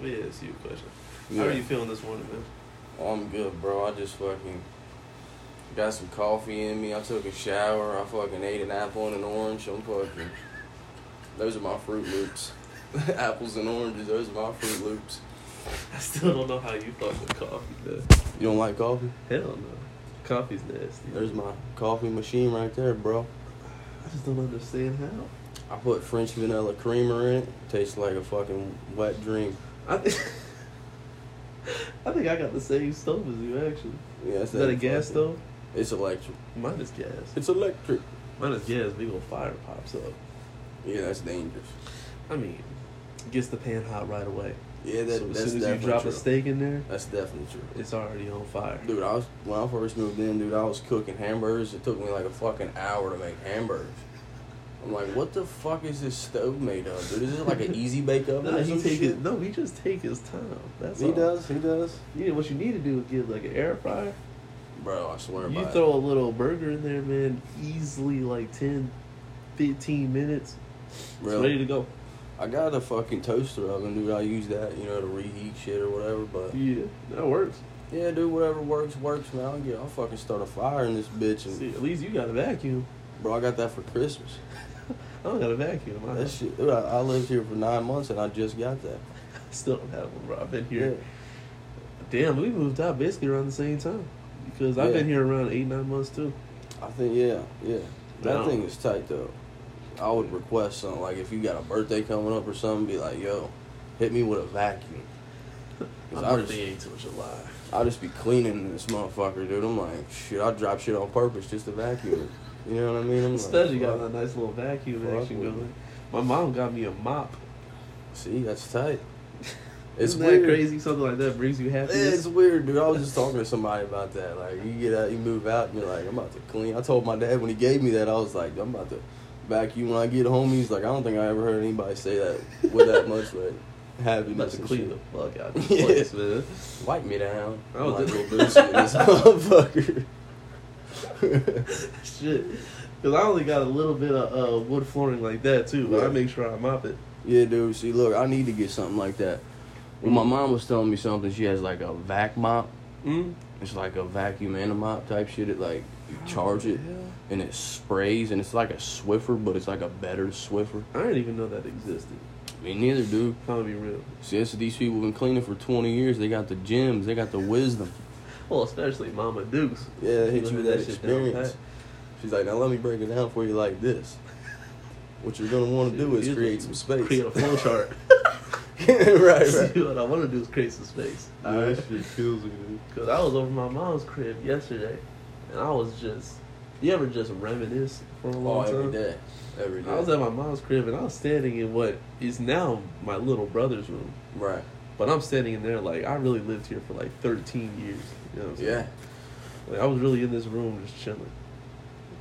Let me ask you a question. Yeah. How are you feeling this morning, man? Oh, I'm good, bro. I just fucking got some coffee in me. I took a shower. I fucking ate an apple and an orange. I'm fucking. Those are my Froot Loops. Apples and oranges. Those are my Froot Loops. I still don't know how you fuck with coffee, man. You don't like coffee? Hell no. Coffee's nasty. There's my coffee machine right there, bro. I just don't understand how. I put French vanilla creamer in it. Tastes like a fucking wet dream. I think. I think I got the same stove as you actually. Yeah, Is that a gas stove? It's electric. Mine is gas. It's electric. Mine is gas. Big old fire pops up. Yeah, that's dangerous. I mean, gets the pan hot right away. Yeah, that, so as that's soon as you drop true. a steak in there, That's definitely true. it's already on fire. Dude, I was when I first moved in, dude, I was cooking hamburgers. It took me like a fucking hour to make hamburgers. I'm like, what the fuck is this stove made of, dude? Is this like an easy bake oven? No, he take shit? it. No, he just take his time. That's He all. does. He does. Yeah, what you need to do is get like an air fryer. Bro, I swear You by throw a little burger in there, man. Easily like 10, 15 minutes. it. It's ready to go. I got a fucking toaster oven, dude. I use that, you know, to reheat shit or whatever. But Yeah, that works. yeah, dude, whatever works, works, man. I'll get, I'll fucking start a fire in this bitch. And See, at least you got a vacuum. bro, I got that for Christmas. I don't got a vacuum. I That shit, I, I lived here for nine months and I just got that. I still don't have one, bro. I've been here. Damn, we moved out basically around the same time. Because I've Yeah. been here around eight, nine months too. I think yeah, yeah. That thing is tight though. I would request something like if you got a birthday coming up or something, be like, yo, hit me with a vacuum. My I birthday just, ain't till July. I just be cleaning this motherfucker, dude. I'm like, shit, I drop shit on purpose just to vacuum it. You know what I mean? I'm Especially like, got a nice little vacuum action going. My mom got me a mop. See, that's tight. It's Isn't weird. that crazy? Something like that brings you Yeah, happiness. it's weird, dude. I was just talking to somebody about that. Like, you get out, you move out, and you're like, I'm about to clean. I told my dad when he gave me that, I was like, I'm about to vacuum when I get home. He's like, I don't think I ever heard anybody say that with that much like Happiness. about to clean shit. the fuck out this Yeah. place, man. Wipe me down. I was like little boost in this motherfucker. Shit. Because I only got a little bit of uh, wood flooring like that too, but I make sure I mop it. yeah, dude. See, look, I need to get something like that. When my mom was telling me something, she has like a vac mop. Mm? It's like a vacuum and a mop type shit. It like you charge it Yeah. and it sprays and it's like a Swiffer, but it's like a better Swiffer. I didn't even know that existed. Me neither, dude. I'm gonna be real. See, that's- these people been cleaning for 20 years. They got the gems. They got the wisdom. Well, especially Mama Dukes. Yeah, hit you with that shit down experience. She's like, now let me break it down for you like this. What you're gonna want to do is create some space. Create a flow chart. right, right. See, what I want to do is create some space. Dude, Alright? that shit kills me. Cause I was over my mom's crib yesterday, and I was just. You ever just reminisce for a Oh, long time? every day, every day. I was at my mom's crib, and I was standing in what is now my little brother's room. right. But I'm standing in there like I really lived here for like 13 years. You know what I'm saying? Yeah. Like I was really in this room just chilling. You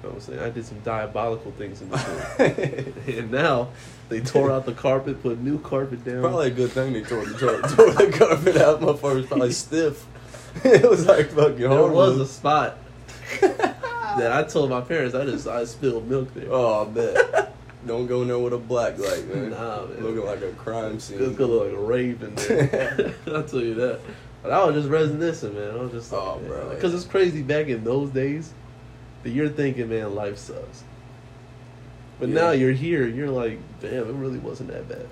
know what I'm saying? I did some diabolical things in this room. and now they tore out the carpet, put new carpet down. Probably a good thing they tore the, tore, tore the carpet out. Motherfucker was probably stiff. it was like fucking there was a spot that I told my parents I just I spilled milk there. Oh, I bet. Don't go in there with a black light, man. Nah, man. Looking like a crime scene. It's gonna look like a rave in there. I'll tell you that. But I was just reminiscing, man. I was just like, Oh, bro, Because yeah. it's crazy back in those days that you're thinking, man, life sucks. But Yeah. now you're here, you're like, damn, it really wasn't that bad.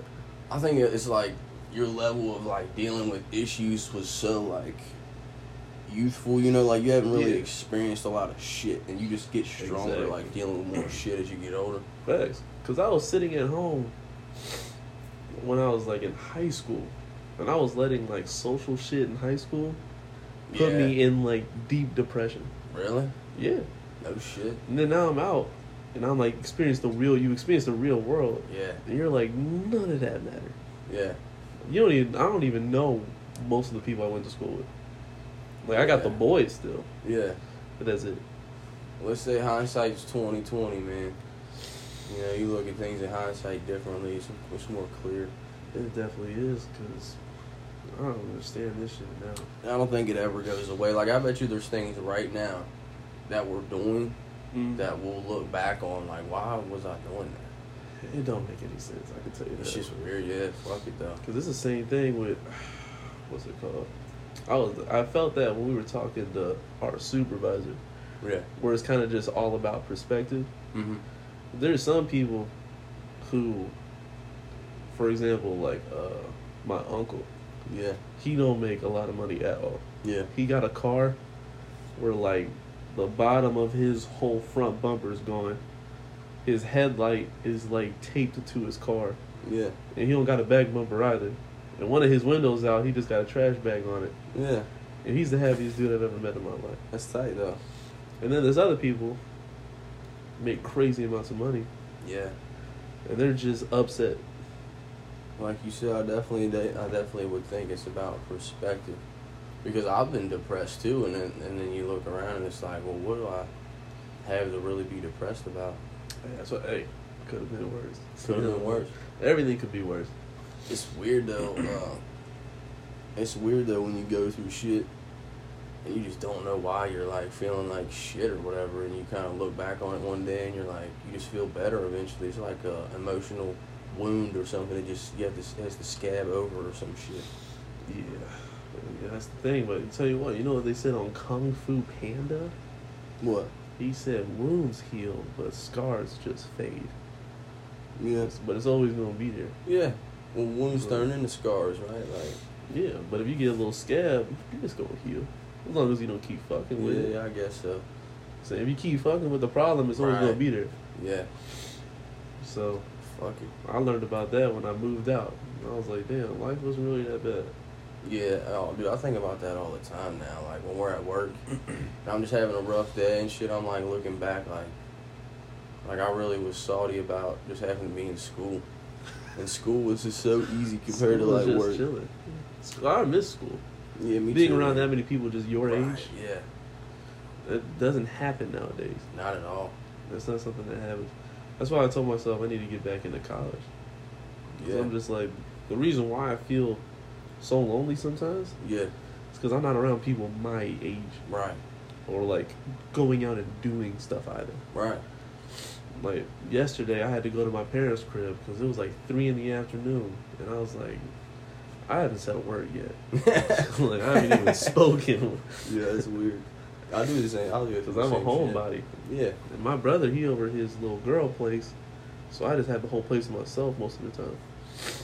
I think it's like your level of like dealing with issues was so like youthful, you know, like you haven't really Yeah. experienced a lot of shit and you just get stronger Exactly. like dealing with more shit as you get older. Facts. Because I was sitting at home when I was like in high school. And I was letting like social shit in high school put Yeah. me in like deep depression. Really? Yeah. No shit. And then now I'm out and I'm like experience the real you experience the real world. Yeah. And you're like, none of that matter. Yeah. You don't even I don't even know most of the people I went to school with. Like I got the boys still, Yeah. but that's it. Let's say hindsight's twenty twenty, man. You know, you look at things in hindsight differently. It's, it's more clear. It definitely is because I don't understand this shit now. I don't think it ever goes away. Like I bet you, there's things right now that we're doing mm-hmm. that we'll look back on like, why was I doing that? It don't make any sense. I can tell you It's that. just weird, yeah. Fuck it though. Because it's the same thing with what's it called? I was I felt that when we were talking to our supervisor, Yeah. where it's kind of just all about perspective. Mm-hmm. There's some people who, for example, like uh, my uncle, Yeah. he don't make a lot of money at all. Yeah. He got a car where like the bottom of his whole front bumper is gone. His headlight is like taped to his car, Yeah. and he don't got a back bumper either. And one of his windows out, he just got a trash bag on it. Yeah. And he's the happiest dude I've ever met in my life. That's tight though. And then there's other people make crazy amounts of money, Yeah. and they're just upset. Like you said, I definitely, I definitely would think it's about perspective, because I've been depressed too, and then and then you look around and it's like, well, what do I have to really be depressed about? Yeah, so hey, could have been worse. Could have been worse. Everything could be worse. It's weird though. Uh, it's weird though when you go through shit and you just don't know why you're like feeling like shit or whatever, and you kind of look back on it one day and you're like, you just feel better eventually. It's like a emotional wound or something. It just you have to has to scab over or some shit. Yeah, yeah, that's the thing. But I tell you what, you know what they said on Kung Fu Panda? What? He said wounds heal, but scars just fade. Yeah. But it's always gonna be there. Yeah. Well, wounds turn into scars, right? Like, Yeah, but if you get a little scab, you just gonna heal. As long as you don't keep fucking with it. yeah, I guess so. So if you keep fucking with the problem, it's always Right. gonna be there. Yeah. So Fuck it. I learned about that when I moved out. I was like, damn, life wasn't really that bad. Yeah, oh, dude, I think about that all the time now. Like when we're at work, and I'm just having a rough day and shit. I'm like looking back, like, like I really was salty about just having to be in school. And school was just so easy compared School was to like just work. chilling. School- I miss school. Yeah, me Being too, around man. that many people just your Right, age, Yeah, it doesn't happen nowadays. not at all. That's not something that happens. That's why I told myself I need to get back into college. Yeah, I'm just like, the reason why I feel so lonely sometimes yeah, It's because I'm not around people my age right, or like going out and doing stuff either. right. Like yesterday, I had to go to my parents' crib because it was like three in the afternoon, and I was like, I haven't said a word yet. like I haven't even spoken Yeah, that's weird. I do the same. I'll do it because I'm a homebody. Yeah, And my brother, he over his little girl place, so I just have the whole place to myself most of the time.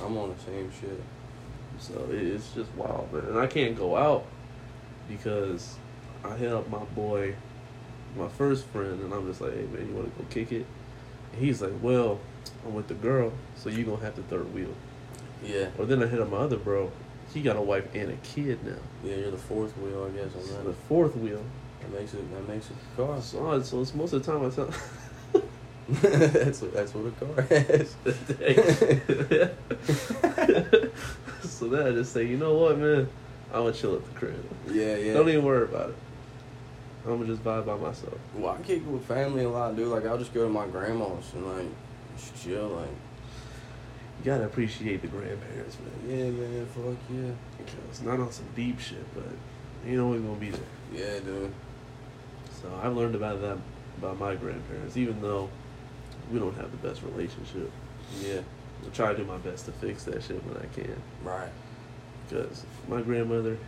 I'm on the same shit. So it's just wild, man. And I can't go out because I hit up my boy, my first friend, and I'm just like, hey man, you want to go kick it? And he's like, well, I'm with the girl, so you gonna have to third wheel. Yeah, Or then I hit up my other bro. He got a wife and a kid now. yeah. You're the fourth wheel, I guess. On the fourth wheel. That makes it. That makes it a car. So, so it's most of the time I tell. that's what, that's what a car has. so then I just say, you know what, man? I'm gonna chill at the crib. yeah, yeah. Don't even worry about it. I'm gonna just vibe by myself. Well, I kick it with family a lot, dude. Like I'll just go to my grandma's and like just chill, like You gotta appreciate the grandparents, man. yeah, man, fuck yeah, Because not on some deep shit, but ain't always gonna be there. yeah, dude. So I've learned about that about my grandparents, even though we don't have the best relationship. Yeah, I try to do my best to fix that shit when I can. right. Because my grandmother,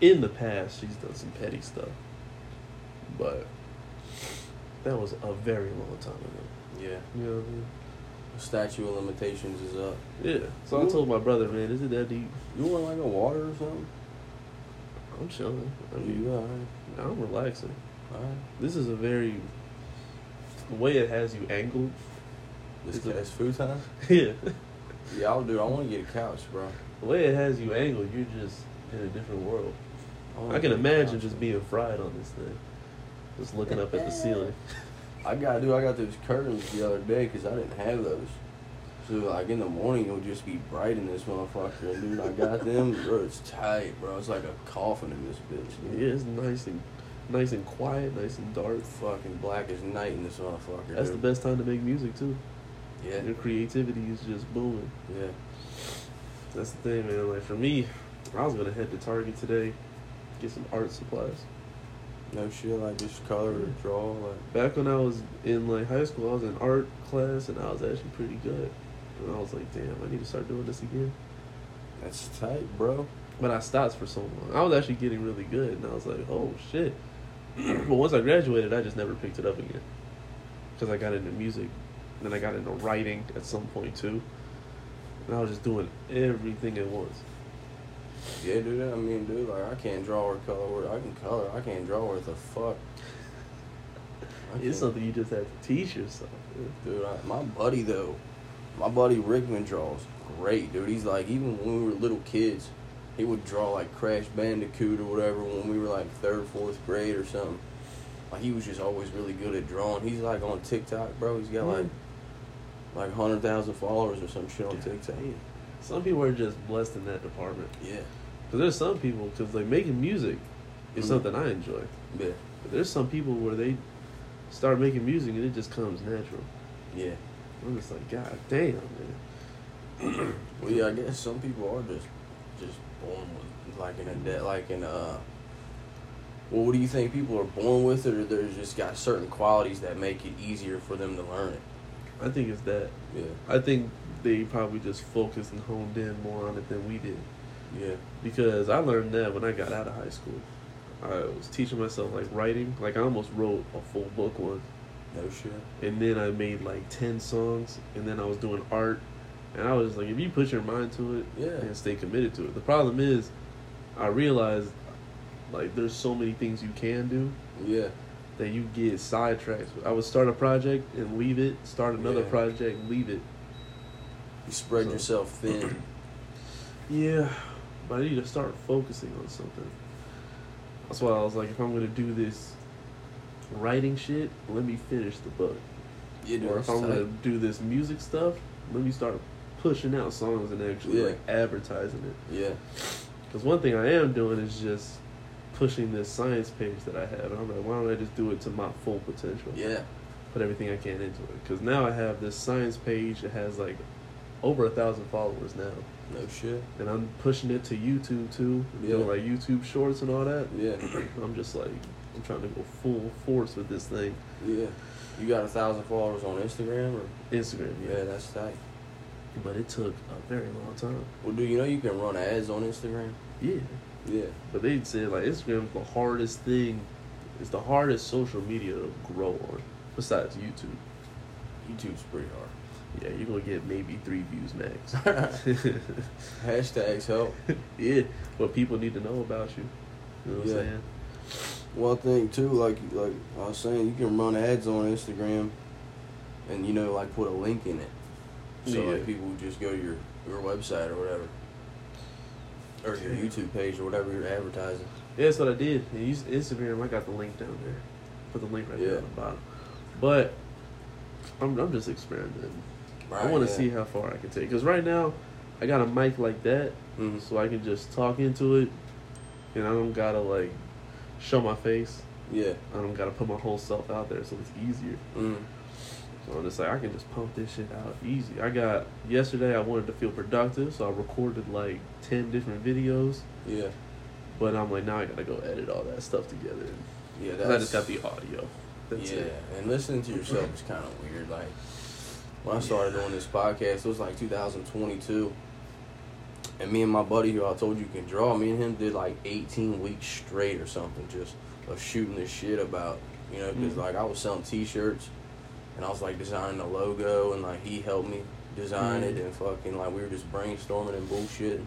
in the past, she's done some petty stuff. But that was a very long time ago. Yeah, You know what I mean? Statute of limitations is up. Yeah. So I told my brother, man, is it that deep? You want like a water or something? I'm chilling. I I mean, you alright? I'm relaxing. Alright. This is a very the way it has you angled. This Is food time. Yeah. Yeah, I'll do. I want to get a couch, bro. The way it has you angled, you're just in a different world. wanna I can imagine couch, just being fried on this thing. Just looking up at the ceiling. I got dude. I got those curtains the other day because I didn't have those. So like in the morning it'll just be bright in this motherfucker. And dude, I got them. Bro, it's tight, bro. It's like a coffin in this bitch. Dude. Yeah, it's nice and nice and quiet, nice and dark. Fucking black as night in this motherfucker. That's the best time to make music too. Yeah. Your creativity is just booming. Yeah. That's the thing, man. Like for me, I was gonna head to Target today, get some art supplies. No shit, like just color or draw, like Back when I was in like high school, I was in art class and I was actually pretty good. And I was like, damn, I need to start doing this again. that's tight, bro. But I stopped for so long. I was actually getting really good, and I was like, oh shit. but once I graduated, I just never picked it up again. Because I got into music, and then I got into writing at some point too. And I was just doing everything at once. Yeah, dude. I mean, dude, like I can't draw or color. Or I can color. I can't draw worth a fuck. It's something you just have to teach yourself. Dude, I, my buddy though, my buddy Rickman draws great, dude. He's like even when we were little kids, he would draw like Crash Bandicoot or whatever when we were like third, fourth grade or something. Like he was just always really good at drawing. He's like on TikTok, bro. He's got like like hundred thousand followers or some shit on God TikTok. Some people are just blessed in that department. Yeah, Because there's some people, because like making music is Mhm. something I enjoy. yeah, But there's some people where they start making music and it just comes natural. yeah. I'm just like, God damn, man. Well, yeah, I guess some people are just just born with like in a debt, like in uh. Well, what do you think people are born with it, or there's just got certain qualities that make it easier for them to learn it? I think it's that. Yeah, I think they probably just focused and honed in more on it than we did. Yeah, Because I learned that when I got out of high school. I was teaching myself like writing. Like I almost wrote a full book once. no shit. And then I made like 10 songs. And then I was doing art. And I was like, if you put your mind to it Yeah. and stay committed to it. The problem is, I realized like there's so many things you can do Yeah, that you get sidetracked. I would start a project and leave it, start another Yeah. project, leave it. you spread So- yourself thin. Yeah, but I need to start focusing on something. That's why I was like, if I'm gonna do this writing shit, let me finish the book. yeah, dude, or if I'm gonna do this music stuff, let me start pushing out songs and actually Yeah. like advertising it. Yeah, Because one thing I am doing is just pushing this science page that I have. And I'm like, why don't I just do it to my full potential? yeah, Put everything I can into it. Because now I have this science page that has like over a thousand followers now. No shit. And I'm pushing it to YouTube too. Yeah. Doing like YouTube shorts and all that. Yeah, I'm just like, I'm trying to go full force with this thing. yeah. You got a thousand followers on Instagram, or Instagram, yeah. yeah, that's tight. But it took a very long time. Well, do you know you can run ads on Instagram? Yeah. Yeah, But they said like Instagram's the hardest thing. It's the hardest social media to grow on, besides YouTube. YouTube's pretty hard. Yeah, you're gonna get maybe three views max. Hashtags help. yeah, but people need to know about you. You know what Yeah. I'm saying? One thing too, like like I was saying, you can run ads on Instagram, and you know, like put a link in it, so Yeah. like people just go to your your website or whatever, or your. YouTube page or whatever you're advertising. Yeah, that's what I did. Instagram. I got the link down there. Put the link right there Yeah. on the bottom. But I'm I'm just experimenting. I want to yeah. see how far I can take. Cause right now, I got a mic like that, Mhm. so I can just talk into it, and I don't gotta like show my face. Yeah. I don't gotta put my whole self out there, so it's easier. Mm. So I'm just like I can just pump this shit out easy. I got yesterday. I wanted to feel productive, so I recorded like ten different videos. Yeah. But I'm like, now I gotta go edit all that stuff together. Yeah, That's, I just got the audio. That's yeah, it. and listening to yourself is kind of weird. Like when I started doing this podcast, it was like 2022, and me and my buddy who I told you can draw, me and him did like 18 weeks straight or something, just of shooting this shit about, you know, because Mhm. like I was selling T-shirts, and I was like designing the logo, and like he helped me design it, Mhm. and fucking like we were just brainstorming and bullshit.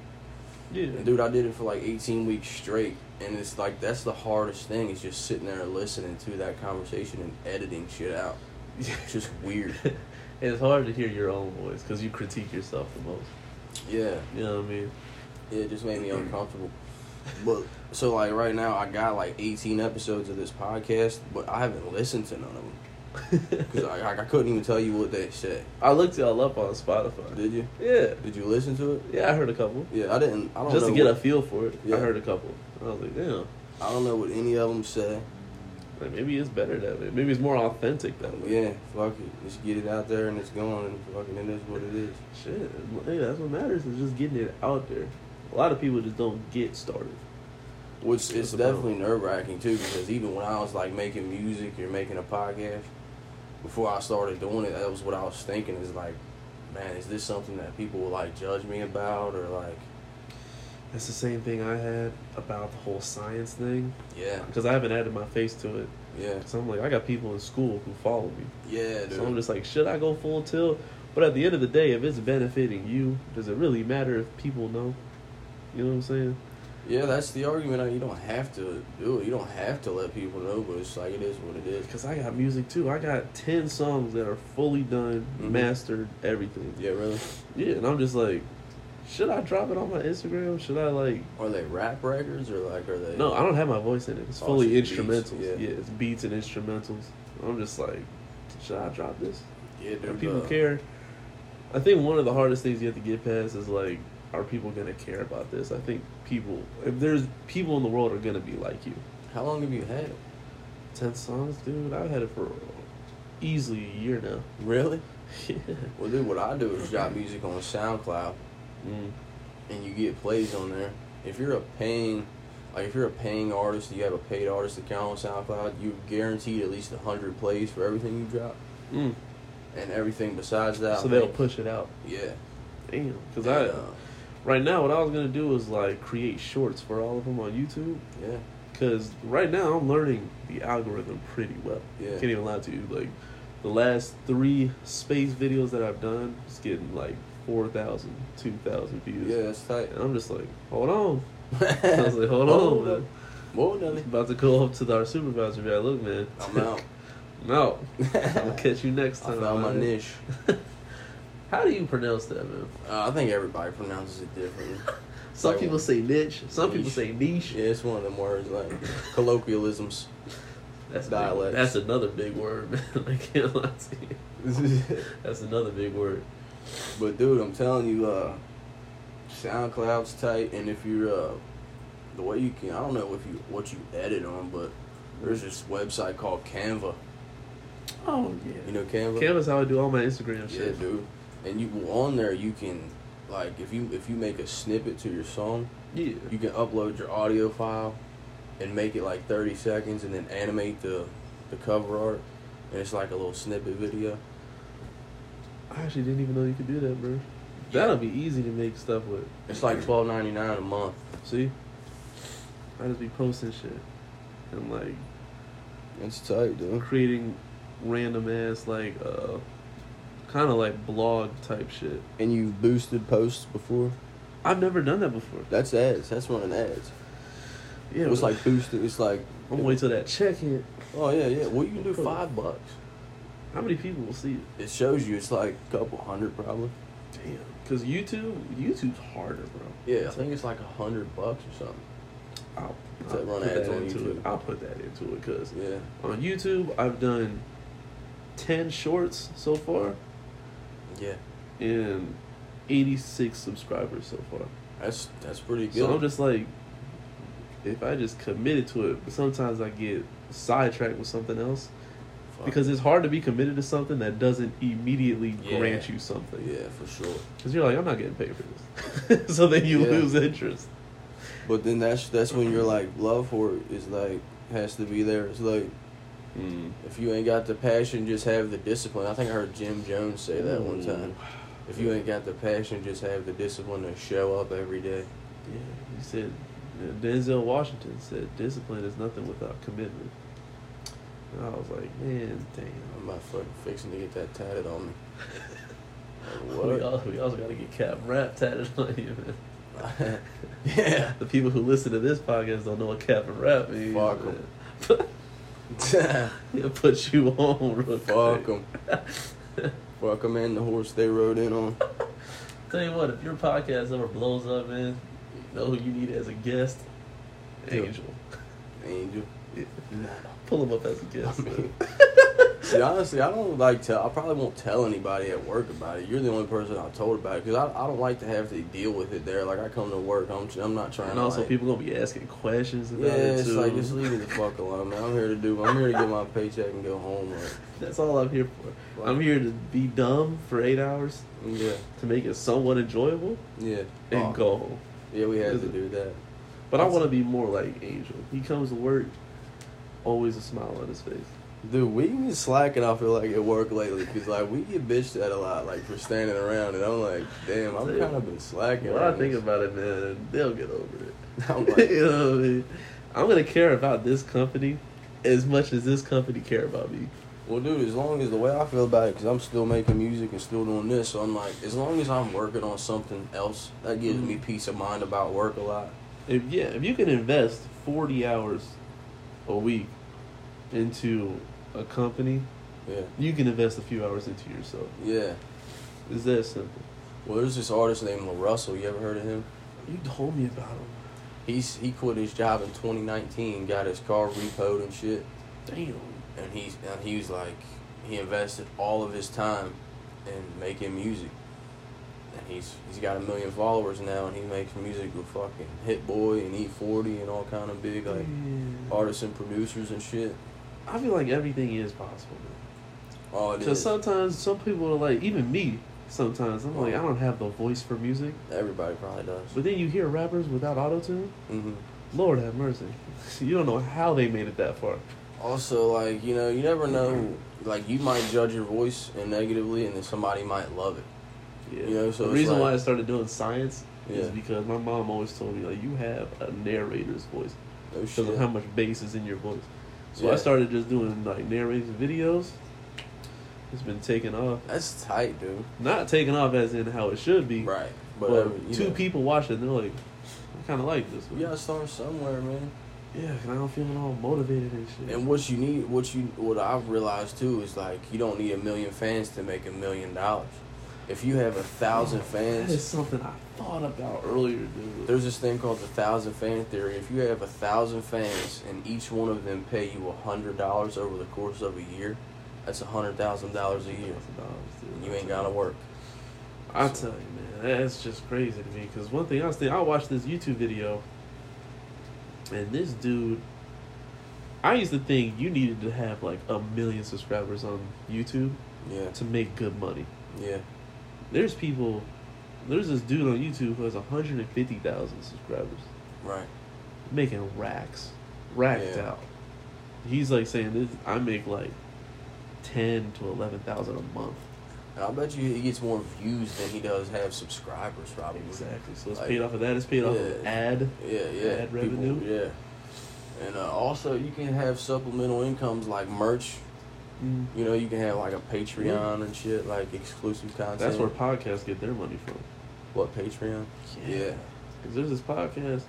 Yeah. And dude, I did it for like 18 weeks straight. And it's like, that's the hardest thing is just sitting there and listening to that conversation and editing shit out. It's just weird. It's hard to hear your own voice because you critique yourself the most. Yeah. You know what I mean? Yeah, it just made me uncomfortable. But, so like right now, I got like 18 episodes of this podcast, but I haven't listened to none of them. Because I, I couldn't even tell you what they say. I looked y'all up on Spotify. Did you? Yeah. Did you listen to it? Yeah, I heard a couple. Yeah, I didn't. I don't Just to get what, a feel for it, Yeah. I heard a couple. I was like, damn. I don't know what any of them say. Like maybe it's better that way. Maybe it's more authentic that way. Yeah, fuck it. Just get it out there and it's gone and fucking it is what it is. Shit. Hey, that's what matters is just getting it out there. A lot of people just don't get started. Which That's about- definitely nerve wracking too, because even when I was like making music or making a podcast, before I started doing it, that was what I was thinking is like, man, is this something that people will like judge me about or like, It's the same thing I had about the whole science thing yeah, because I haven't added my face to it. yeah, So I'm like, I got people in school who follow me. yeah, dude. So I'm just like, should I go full tilt? But at the end of the day, if it's benefiting you, does it really matter if people know? You know what I'm saying? yeah, that's the argument. You don't have to do it. You don't have to let people know, but it's like it is what it is. Because I got music too. I got 10 songs that are fully done, Mhm. mastered, everything. Yeah, really. Yeah, and I'm just like, should I drop it on my Instagram? Should I like. Are they rap records or like are they? No, I don't have my voice in it. It's Oh, fully it's just beats, instrumentals. yeah. yeah. it's beats and instrumentals. I'm just like, should I drop this? Yeah, dude. People uh, care. I think one of the hardest things you have to get past is like, are people gonna care about this? I think people, if there's people in the world are gonna be like you. How long have you had it? Ten songs, dude. I've had it for easily a year now. Really? yeah. Well, dude, what I do is drop music on SoundCloud. Mm. and you get plays on there. If you're a paying, like if you're a paying artist, you have a paid artist account on SoundCloud, you're guaranteed at least hundred plays for everything you drop, Mm. and everything besides that. So they'll push it out. Yeah. Damn. Because I uh, right now what I was gonna do is like create shorts for all of them on YouTube. yeah. Because right now I'm learning the algorithm pretty well. Yeah. Can't even lie to you. Like the last three space videos that I've done is getting like 4,000, 2,000 views. Yeah, that's tight. And I'm just like, hold on. I was like, hold on, man. Whoa, Nelly. About to go up to our supervisor. Be like, look, man. I'm out. I'm out. I'm gonna catch you next time. I found my niche. How do you pronounce that, man? Uh, I think everybody pronounces it differently. Some Like- people say niche. Some people say niche. Yeah, it's one of them words like colloquialisms. That's dialect. That's another big word, man. I can't lie to you. That's another big word. But dude, I'm telling you, uh, SoundCloud's tight, and if you're uh, the way you can, I don't know if you what you edit on, but there's this website called Canva. Oh yeah. You know Canva? Canva's how I do all my Instagram Yeah, shit. dude. And you on there, you can like if you if you make a snippet to your song, Yeah. you can upload your audio file and make it like 30 seconds, and then animate the the cover art, and it's like a little snippet video. I actually didn't even know you could do that, bro. That'll be easy to make stuff with. It's like 12.99 a month. See? I just be posting shit. And like It's tight, dude. creating random ass like uh kind of like blog type shit. And you've boosted posts before? I've never done that before. That's ads. That's running ads. Yeah, it was but like boosted. It's like I'm gonna wait till that check hit. Oh yeah, yeah. Well, you can do five bucks. How many people will see it? It shows you it's like a couple hundred probably. Damn. Cause YouTube, YouTube's harder, bro. Yeah, I think it's like a hundred bucks or something. I'll, I'll run put ads that on into YouTube. it. I'll put that into it because Yeah, on YouTube I've done ten shorts so far yeah. and eighty six subscribers so far. That's that's pretty good. So I'm just like, if I just committed to it, but sometimes I get sidetracked with something else Fuck. because it's hard to be committed to something that doesn't immediately Yeah. grant you something. yeah, for sure. Because you're like, I'm not getting paid for this. so then you Yeah. lose interest. But then that's that's when you're like love for it is like has to be there. It's like Mm. if you ain't got the passion, just have the discipline. I think I heard Jim Jones say that one time. If you ain't got the passion, just have the discipline to show up every day. Yeah, he said, Denzel Washington said, discipline is nothing without commitment. And I was like, man, damn. I'm not fucking fixing to get that tatted on me. Like, We what? also, we also got to get Cap Rap tatted on you, man. yeah. The people who listen to this podcast don't know what Cap and Rap means. Fuck 'em. man. He'll put you on real Fuck them. Fuck them and the horse they rode in on. Tell you what, if your podcast ever blows up, man, you know who you need as a guest? Angel. Angel. Yeah. Pull him up as a I guest. mean, see, honestly, I don't like tell. I probably won't tell anybody at work about it. You're the only person I told about it because I, I don't like to have to deal with it there. Like I come to work, I'm I'm not trying. and to, also, like, people gonna be asking questions about Yeah, it it's too. like just leave me the fuck alone, man. I'm here to do. I'm here to get my paycheck and go home. Like, That's all I'm here for. I'm here to be dumb for eight hours yeah, to make it somewhat enjoyable yeah. and Oh, go home. Yeah, we had to do that. But I want to be more like Angel. He comes to work, always a smile on his face. Dude, we been slacking. I feel like at work lately because like we get bitched at a lot, like for standing around, and I'm like, damn, I'm kind of been slacking. When I think this. about it, man, they'll get over it. I'm like, you know what I mean? I'm gonna care about this company as much as this company care about me. well, dude, as long as the way I feel about it, because I'm still making music and still doing this, so I'm like, as long as I'm working on something else, that gives me mm-hmm. peace of mind about work a lot. If yeah, if you can invest 40 hours a week into a company, Yeah, you can invest a few hours into yourself. yeah. It's that simple. Well, there's this artist named LaRussell. You ever heard of him? You told me about him. He's he quit his job in 2019, got his car repoed and shit. Damn. and he's and he was like he invested all of his time in making music and he's he's got a million followers now and he makes music with fucking Hit-Boy and E-40 and all kind of big like Yeah. Artists and producers and shit I feel like everything is possible, man. oh it Because sometimes some people are like, even me. Sometimes I'm like, I don't have the voice for music. everybody probably does But then you hear rappers without auto tune. hmm Lord have mercy. You don't know how they made it that far. also like you know you never know like you might judge your voice and negatively and then somebody might love it Yeah. You know, so the reason why I started doing science is because my mom always told me like you have a narrator's voice no because of how much bass is in your voice. So I started just doing like narrating videos. It's been taking off. that's tight dude Not taking off as in how it should be. right But, but, you two know, people watch it and they're like, I kind of like this. One. you gotta start somewhere man Yeah, 'cause I don't feeling all motivated and shit. And what you need, what you, what I've realized too is like you don't need a million fans to make a million dollars. If you have a thousand That is fans, something I thought about earlier, dude. there's this thing called the thousand fan theory. If you have a thousand fans and each one of them pay you a hundred dollars over the course of a year, that's a hundred thousand dollars a year. And you ain't gotta work. I tell you, man, that's just crazy to me. Because one thing I was thinking, I watched this YouTube video, and this dude, I used to think you needed to have like a million subscribers on YouTube Yeah, to make good money. yeah, There's people, there's this dude on YouTube who has 150,000 subscribers, right. making racks, racked Yeah. out. He's like saying this, I make like ten to eleven thousand a month. And I bet you he gets more views than he does have subscribers, probably. Exactly. So it's Like, paid off of that. It's paid off of yeah. ad. Yeah, yeah. Ad revenue? yeah. And uh, also, you can have supplemental incomes like merch. Mm. You know, you can have like a Patreon and shit, like exclusive content. That's where podcasts get their money from. what Patreon? Yeah. Because there's this podcast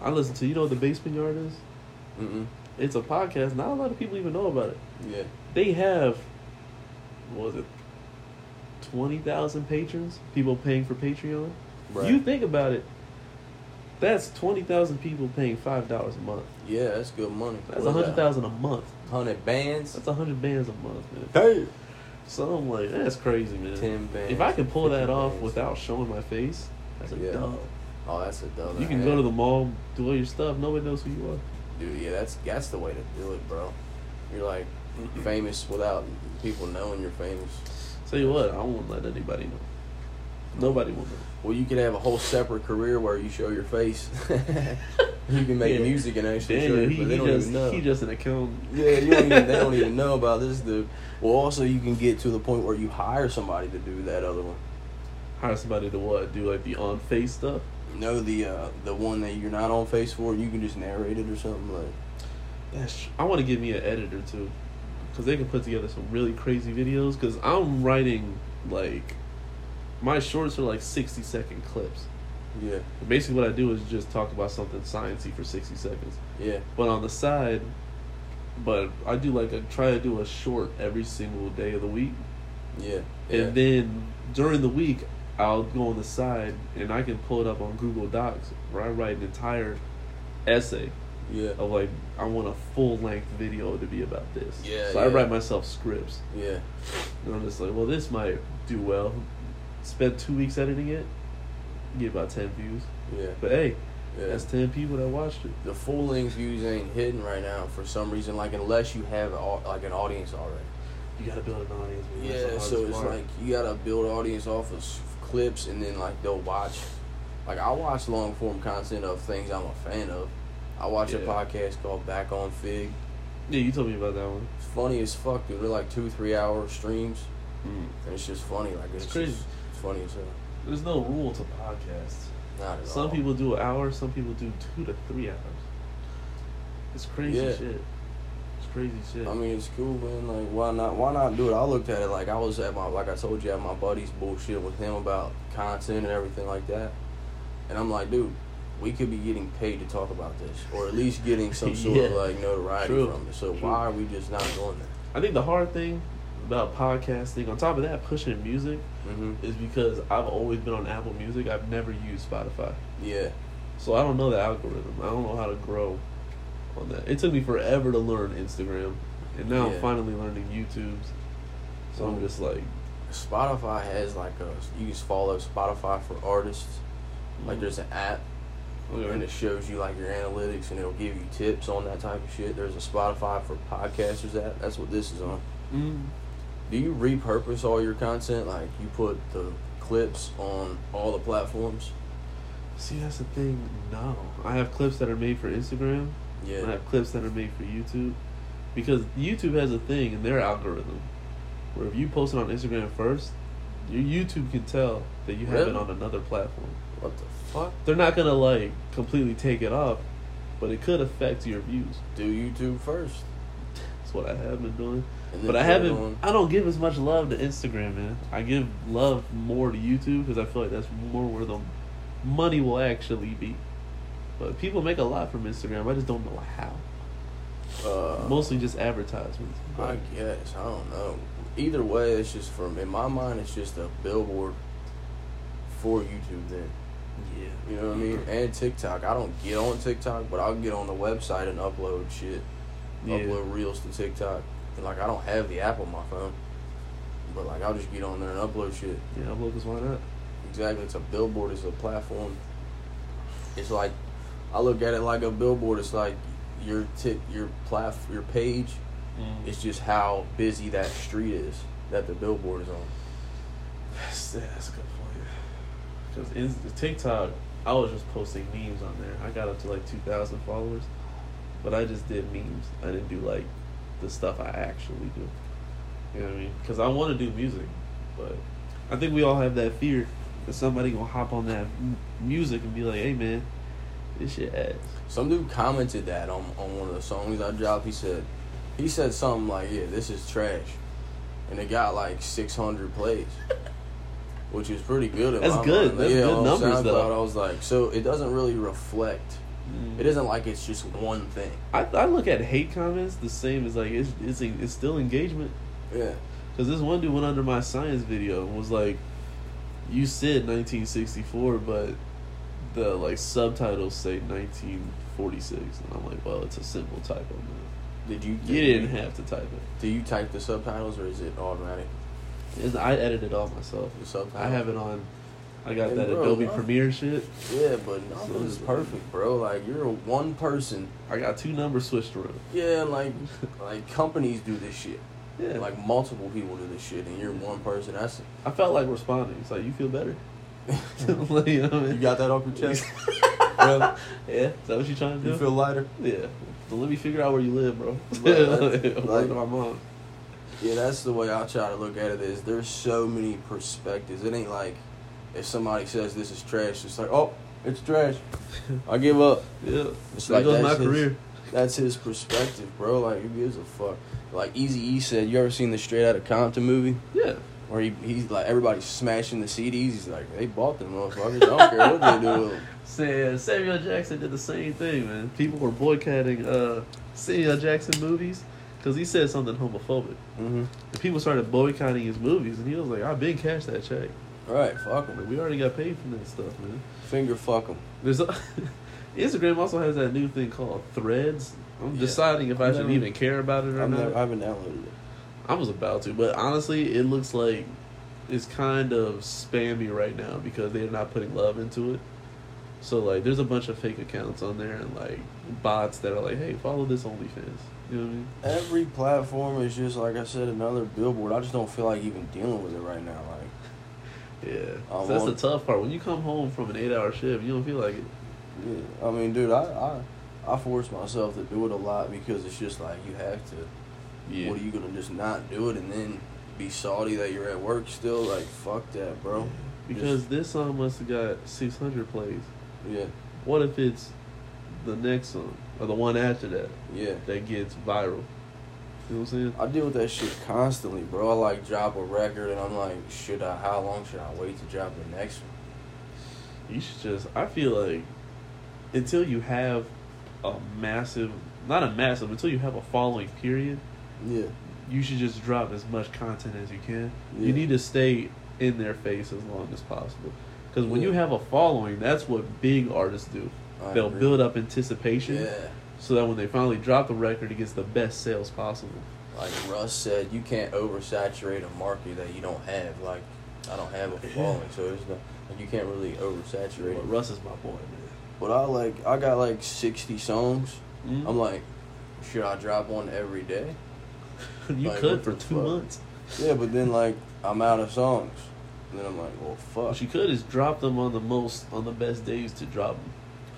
I listen to. You know what the Basement Yard is? Mm It's a podcast. Not a lot of people even know about it. Yeah. They have, what was it, 20,000 patrons? People paying for Patreon? Right. You think about it. That's 20,000 people paying $5 a month. yeah, that's good money. That's What is that? 100,000 a month. Hundred bands. That's a 100 bands a month, man. Damn. So I'm like, that's crazy, man. Ten bands. If I can pull that off bands. without showing my face, that's a Yeah. dub. Oh, that's a dub. You can go to the mall, do all your stuff. Nobody knows who you are. Dude, yeah, that's that's the way to do it, bro. You're like famous without people knowing you're famous. Tell you what, I won't let anybody know. Nobody will know. Well, you could have a whole separate career where you show your face. you can make Yeah. music and actually show Daniel, it, he, but they he don't just even know. he just an accountant. yeah, you don't even, they don't even know about this dude. Well, also you can get to the point where you hire somebody to do that other one. Hire somebody to what? Do like the on face stuff. No, the uh, the one that you're not on face for, you can just narrate it or something like. That's I want to give me an editor too, because they can put together some really crazy videos. Because I'm writing like my shorts are like sixty second clips. Yeah, Basically, what I do is just talk about something sciencey for sixty seconds. yeah, But on the side, but I do like I try to do a short every single day of the week, yeah, yeah. and then during the week I'll go on the side and I can pull it up on Google Docs where I write an entire essay yeah, of like I want a full length video to be about this. Yeah, So I write myself scripts, yeah. and I'm just like, well, this might do well. Spend two weeks editing it, get about ten views. Yeah, But hey, yeah. that's ten people that watched it. the full length views ain't hitting right now for some reason. Like unless you have like an audience already. You gotta build an audience. Yeah, so it's part. like you gotta build audience off of clips, and then like they'll watch like I watch long form content of things I'm a fan of. I watch a podcast called Back on Fig. Yeah, you told me about that one. It's funny as fuck, dude. They're like two, three hour streams, Mm. and it's just funny. Like it's, It's crazy. just funny as hell. There's no rule to podcasts. Not at all. Some all. people do an hour, some people do two to three hours. It's crazy Yeah. shit. It's crazy shit. I mean, it's cool, man. Like, why not? Why not do it? I looked at it like I was at my, like I told you, at my buddy's bullshit with him about content and everything like that. And I'm like, dude, we could be getting paid to talk about this, or at least getting some sort of like notoriety True. from it. So True. why are we just not doing that? I think the hard thing about podcasting, on top of that, pushing music, hmm is because I've always been on Apple Music. I've never used Spotify. Yeah, So I don't know the algorithm. I don't know how to grow on that. It took me forever to learn Instagram. And now Yeah. I'm finally learning YouTube's. So I'm Mm. just like, Spotify has like a you can follow Spotify for artists. Like there's an app okay. and it shows you like your analytics and it'll give you tips on that type of shit. There's a Spotify for podcasters app. That's what this is on. Mm. Do you repurpose all your content? Like you put the clips on all the platforms? See, that's the thing. No. I have clips that are made for Instagram. Yeah. I have clips that are made for YouTube. Because YouTube has a thing in their algorithm where if you post it on Instagram first, your YouTube can tell that you have it on another platform. What the fuck? They're not gonna like completely take it off, but it could affect your views. Do YouTube first. What I have been doing. But I haven't. I don't give as much love to Instagram, man. I give love more to YouTube because I feel like that's more where the money will actually be. But people make a lot from Instagram. I just don't know how. Uh, Mostly just advertisements. I guess I don't know. Either way, it's just from in my mind, it's just a billboard for YouTube. Then yeah, you know what I mean? And TikTok. I don't get on TikTok, but I'll get on the website and upload shit. Yeah. Upload reels to TikTok. And like I don't have the app on my phone, but like I'll just get on there and upload shit. Yeah, I'm looking. Why not? Exactly. It's a billboard. It's a platform. It's like I look at it like a billboard. It's like your tick, your plat, your page. Mm. It's just how busy that street is that the billboard is on. That's, that's a good point. Because TikTok, I was just posting memes on there. I got up to like 2,000 followers. But I just did memes. I didn't do like the stuff I actually do. You know what I mean? Because I want to do music. But I think we all have that fear that somebody going to hop on that m- music and be like, hey man, this shit ass. Some dude commented that on on one of the songs I dropped. He said, he said something like, "Yeah, this is trash," and it got like 600 plays, which is pretty good. That's good. mind. That's yeah, good numbers, SoundCloud, though. I was like, so it doesn't really reflect. Mm. It isn't like it's just one thing. I, I look at hate comments the same as like, it's, it's, it's still engagement. Yeah. Because this one dude went under my science video and was like, "You said 1964, but the like subtitles say 1946." And I'm like, "Well, it's a simple typo, man. Did you? You didn't have to type it. Do you type the subtitles or is it automatic? It's, I edited it all myself. The subtitles. I have it on. I got Hey, that bro, Adobe huh? Premiere shit. Yeah, but nothing is perfect, bro. Like you're a one person. I got two numbers switched around. Yeah, like like companies do this shit. Yeah, Like multiple people do this shit, and you're one person. That's I felt like responding. It's like you feel better. Like, you know I mean? you got that off your chest. yeah. Yeah, is that what you're trying to do? You feel lighter. Yeah. So let me figure out where you live, bro. Like, like- my mom. Yeah, that's the way I try to look at it. Is there's so many perspectives. It ain't like if somebody says this is trash, it's like oh, it's trash. I give up. Yeah. It's there like goes my that's his- career. That's his perspective, bro. Like who gives a fuck? Like Easy E said, you ever seen the Straight Outta Compton movie? Yeah. Where he, he's like everybody's smashing the CDs. He's like they bought them motherfuckers. I don't care what they do. with 'em." Say, Samuel Jackson did the same thing, man. People were boycotting uh, Samuel Jackson movies because he said something homophobic. Mm-hmm. And people started boycotting his movies, and he was like, "I've been cashed that check. Right, fuck them. we already got paid for that stuff, man." Finger fuck them. There's a, Instagram also has that new thing called Threads. I'm Yeah. deciding if I I've should never- even care about it or I've not. never, I haven't downloaded it. I was about to, but honestly, it looks like it's kind of spammy right now because they're not putting love into it. So like, there's a bunch of fake accounts on there and like bots that are like, "Hey, follow this OnlyFans." You know what I mean? Every platform is just like I said, another billboard. I just don't feel like even dealing with it right now. Like Yeah, So that's the tough part. When you come home from an eight-hour shift, you don't feel like it. Yeah, I mean, dude, I, I I force myself to do it a lot because it's just like you have to. Yeah, What are you gonna just not do it and then be salty that you're at work still? Like fuck that, bro. because this song must have got six hundred plays. Yeah, What if it's the next song or the one after that yeah. that gets viral? You know what I'm saying? I deal with that shit constantly, bro. I like drop a record and I'm like, should I? How long should I wait to drop the next one? You should just. I feel like until you have a massive, not a massive, until you have a following period, Yeah, you should just drop as much content as you can. Yeah. You need to stay in their face as long as possible. Because when Yeah. you have a following, that's what big artists do. I They'll agree. build up anticipation Yeah, so that when they finally drop the record, it gets the best sales possible. like Russ said, you can't oversaturate a market that you don't have. Like, I don't have a following, so it's. Like, you can't really oversaturate. But Russ is my boy, But I like, I got like sixty songs. man. I'm like, should I drop one every day? you like, could for two fuck? months. Yeah, but then like I'm out of songs. And then I'm like, well, fuck. What you could is drop them on the most on the best days to drop them.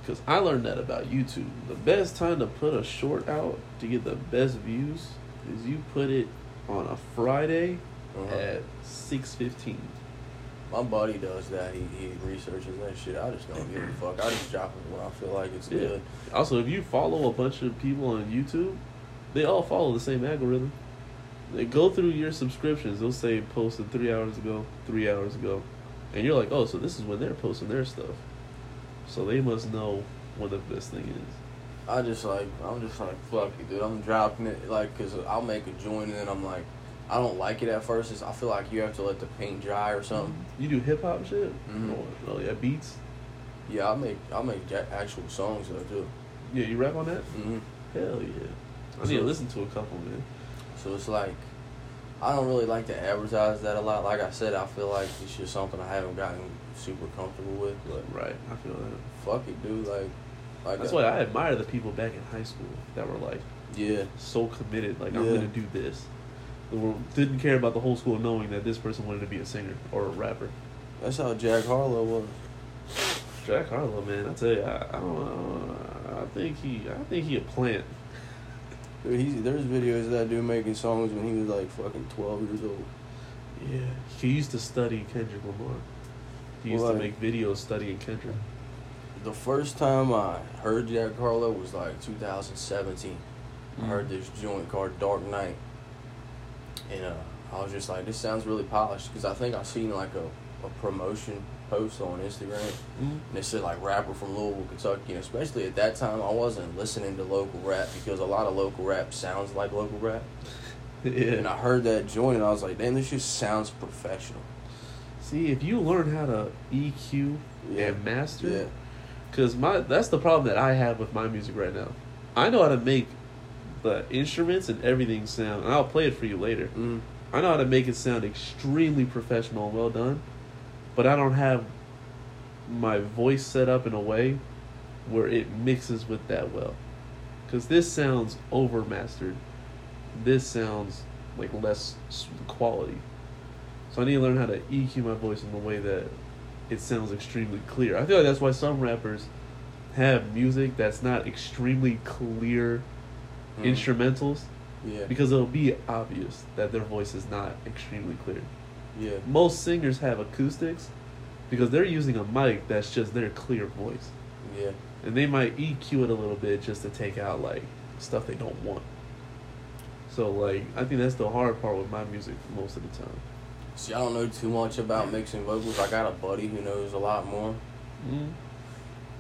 Because I learned that about YouTube. The best time to put a short out to get the best views is you put it on a Friday Uh-huh. at six fifteen. My buddy does that. He, he researches that shit. I just don't give a fuck. I just drop it when I feel like it's Yeah. good. Also, if you follow a bunch of people on YouTube, they all follow the same algorithm. They go through your subscriptions. They'll say posted three hours ago, three hours ago, and you're like, oh, so this is when they're posting their stuff. So they must know what the best thing is. I just like I'm just like fuck it, dude. I'm dropping it like because I'll make a joint and then I'm like I don't like it at first. It's, I feel like you have to let the paint dry or something. You do hip hop shit? Mhm. Oh, oh, yeah, beats. Yeah, I make I make actual songs though too. Yeah, you rap on that? hmm Hell yeah. I need to listen to a couple, man. So it's like I don't really like to advertise that a lot. Like I said, I feel like it's just something I haven't gotten super comfortable with. But Right, I feel that. fuck it, dude. Like, like That's uh, why I admire the people back in high school that were like yeah, so committed. Like I'm gonna do this. They didn't care about the whole school knowing that this person wanted to be a singer or a rapper. that's how Jack Harlow was. Jack Harlow, man, I tell you, I, I don't know. I think he, I think he a plant. He's, there's videos of that dude making songs when he was like fucking 12 years old. Yeah, he used to study Kendrick Lamar. He used Well, to make videos studying Kendrick. The first time I heard Jack Harlow was like 2017. I Mm. heard this joint called Dark Knight. And uh, I was just like, this sounds really polished. Because I think I've seen like a, a promotion post on Instagram. Mm. And it said like rapper from Louisville, Kentucky. And especially at that time, I wasn't listening to local rap because a lot of local rap sounds like local rap. And I heard that joint and I was like, damn, this just sounds professional. See, if you learn how to EQ Yeah. and master, Yeah. Cause my that's the problem that I have with my music right now. I know how to make the instruments and everything sound, and I'll play it for you later. Mm. I know how to make it sound extremely professional and well done, but I don't have my voice set up in a way where it mixes with that well. Cause this sounds overmastered. This sounds like less quality. So I need to learn how to EQ my voice in the way that it sounds extremely clear. I feel like that's why some rappers have music that's not extremely clear Mm. instrumentals Yeah. because it'll be obvious that their voice is not extremely clear. Yeah. Most singers have acoustics because they're using a mic that's just their clear voice. Yeah. And they might EQ it a little bit just to take out like stuff they don't want. So like I think that's the hard part with my music most of the time. See, I don't know too much about mixing vocals. I got a buddy who knows a lot more. Mm.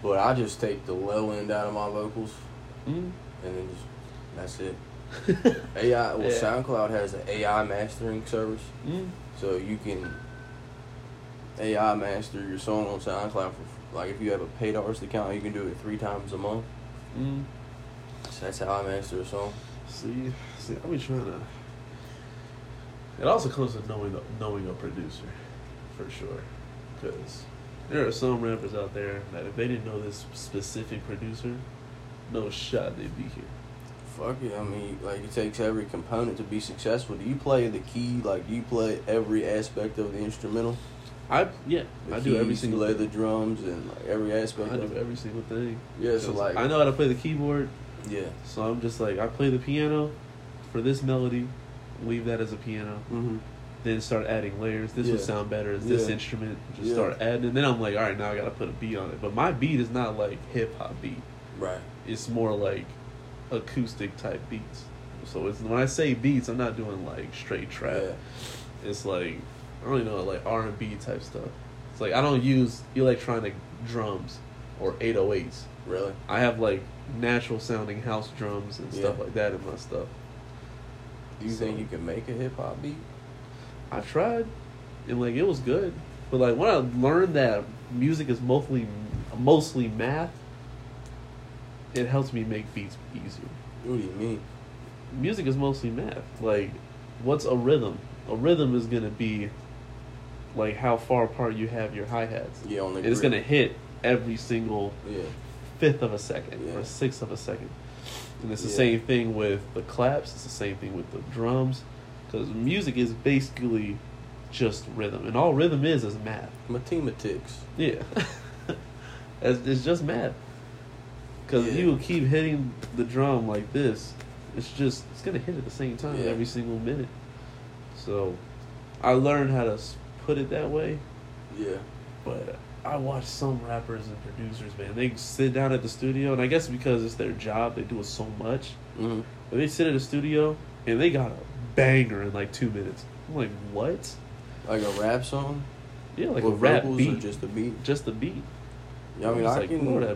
But I just take the low end out of my vocals Mm. and then just that's it. AI well Yeah. SoundCloud has an AI mastering service. Mm. So you can AI master your song on SoundCloud for like if you have a paid artist account, you can do it three times a month. Mm. So that's how I master a song. See, see, I be trying to. It also comes with knowing the, knowing a producer, for sure, because there are some rappers out there that if they didn't know this specific producer, no shot they'd be here. Fuck it. I mean, like it takes every component to be successful. Do you play the key? Like, do you play every aspect of the instrumental? I yeah, The I do every single you lay thing. the drums and like every aspect. I of do every single thing. Yeah, so like I know how to play the keyboard, Yeah. so I'm just like I play the piano for this melody, leave that as a piano, Mm-hmm. then start adding layers. This would sound better as this Yeah. instrument. Just Yeah. start adding, and then I'm like, all right, now I gotta put a beat on it. But my beat is not like hip hop beat. Right. It's more like acoustic type beats. So it's when I say beats, I'm not doing like straight trap. Yeah. It's like I don't even know like R and B type stuff. It's like I don't use electronic drums or 808s. Really. I have like natural sounding house drums and stuff like that in my stuff. Do you So- think you can make a hip hop beat? I tried, and like it was good, but like when I learned that music is mostly mostly math, it helps me make beats easier. What do you mean? Music is mostly math. Like, what's a rhythm? A rhythm is gonna be like how far apart you have your hi hats. Yeah, on the It's gonna hit every single Yeah. fifth of a second Yeah. or sixth of a second. And it's the Yeah. same thing with the claps. It's the same thing with the drums, because music is basically just rhythm, and all rhythm is is math. Mathematics. Yeah, it's, it's just math. Because Yeah. you keep hitting the drum like this, it's just it's gonna hit at the same time Yeah. every single minute. So, I learned how to put it that way, Yeah. but I watch some rappers and producers, man. They sit down at the studio, and I guess because it's their job, they do it so much. Mm-hmm. But they sit at the studio and they got a banger in like two minutes. I'm like, what? Like a rap song? Yeah, like With a rap beat, or just a beat? just the beat. Yeah, I mean, I like, can. Uh,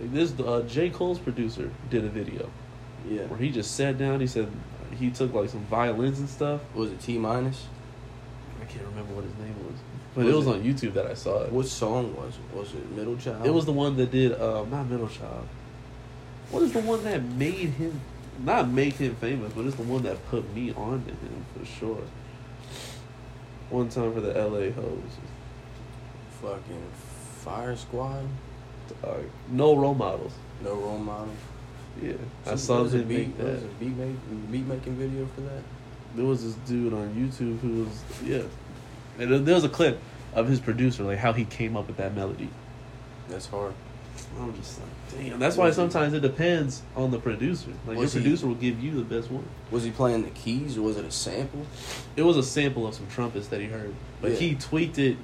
this uh, J Cole's producer did a video Yeah. where he just sat down. He said he took like some violins and stuff. Was it T-Minus? I can't remember what his name was, but Was it was it- on YouTube that I saw it. What song was it? Was it Middle Child? It was the one that did um, not Middle Child. What is the one that made him not make him famous, but it's the one that put me on to him for sure. One time for the LA hoes. fucking Fire Squad. Uh, no role models. No role models. Yeah. I saw what was a him beat. that. was a beat make, beat making video for that. There was this dude on YouTube who was yeah. And there- was a clip of his producer, like how he came up with that melody. That's hard. I'm just like, damn. That's why sometimes it depends on the producer. Like Was your he- producer will give you the best one. Was he playing the keys or was it a sample? It was a sample of some trumpets that he heard, but Yeah. he tweaked it,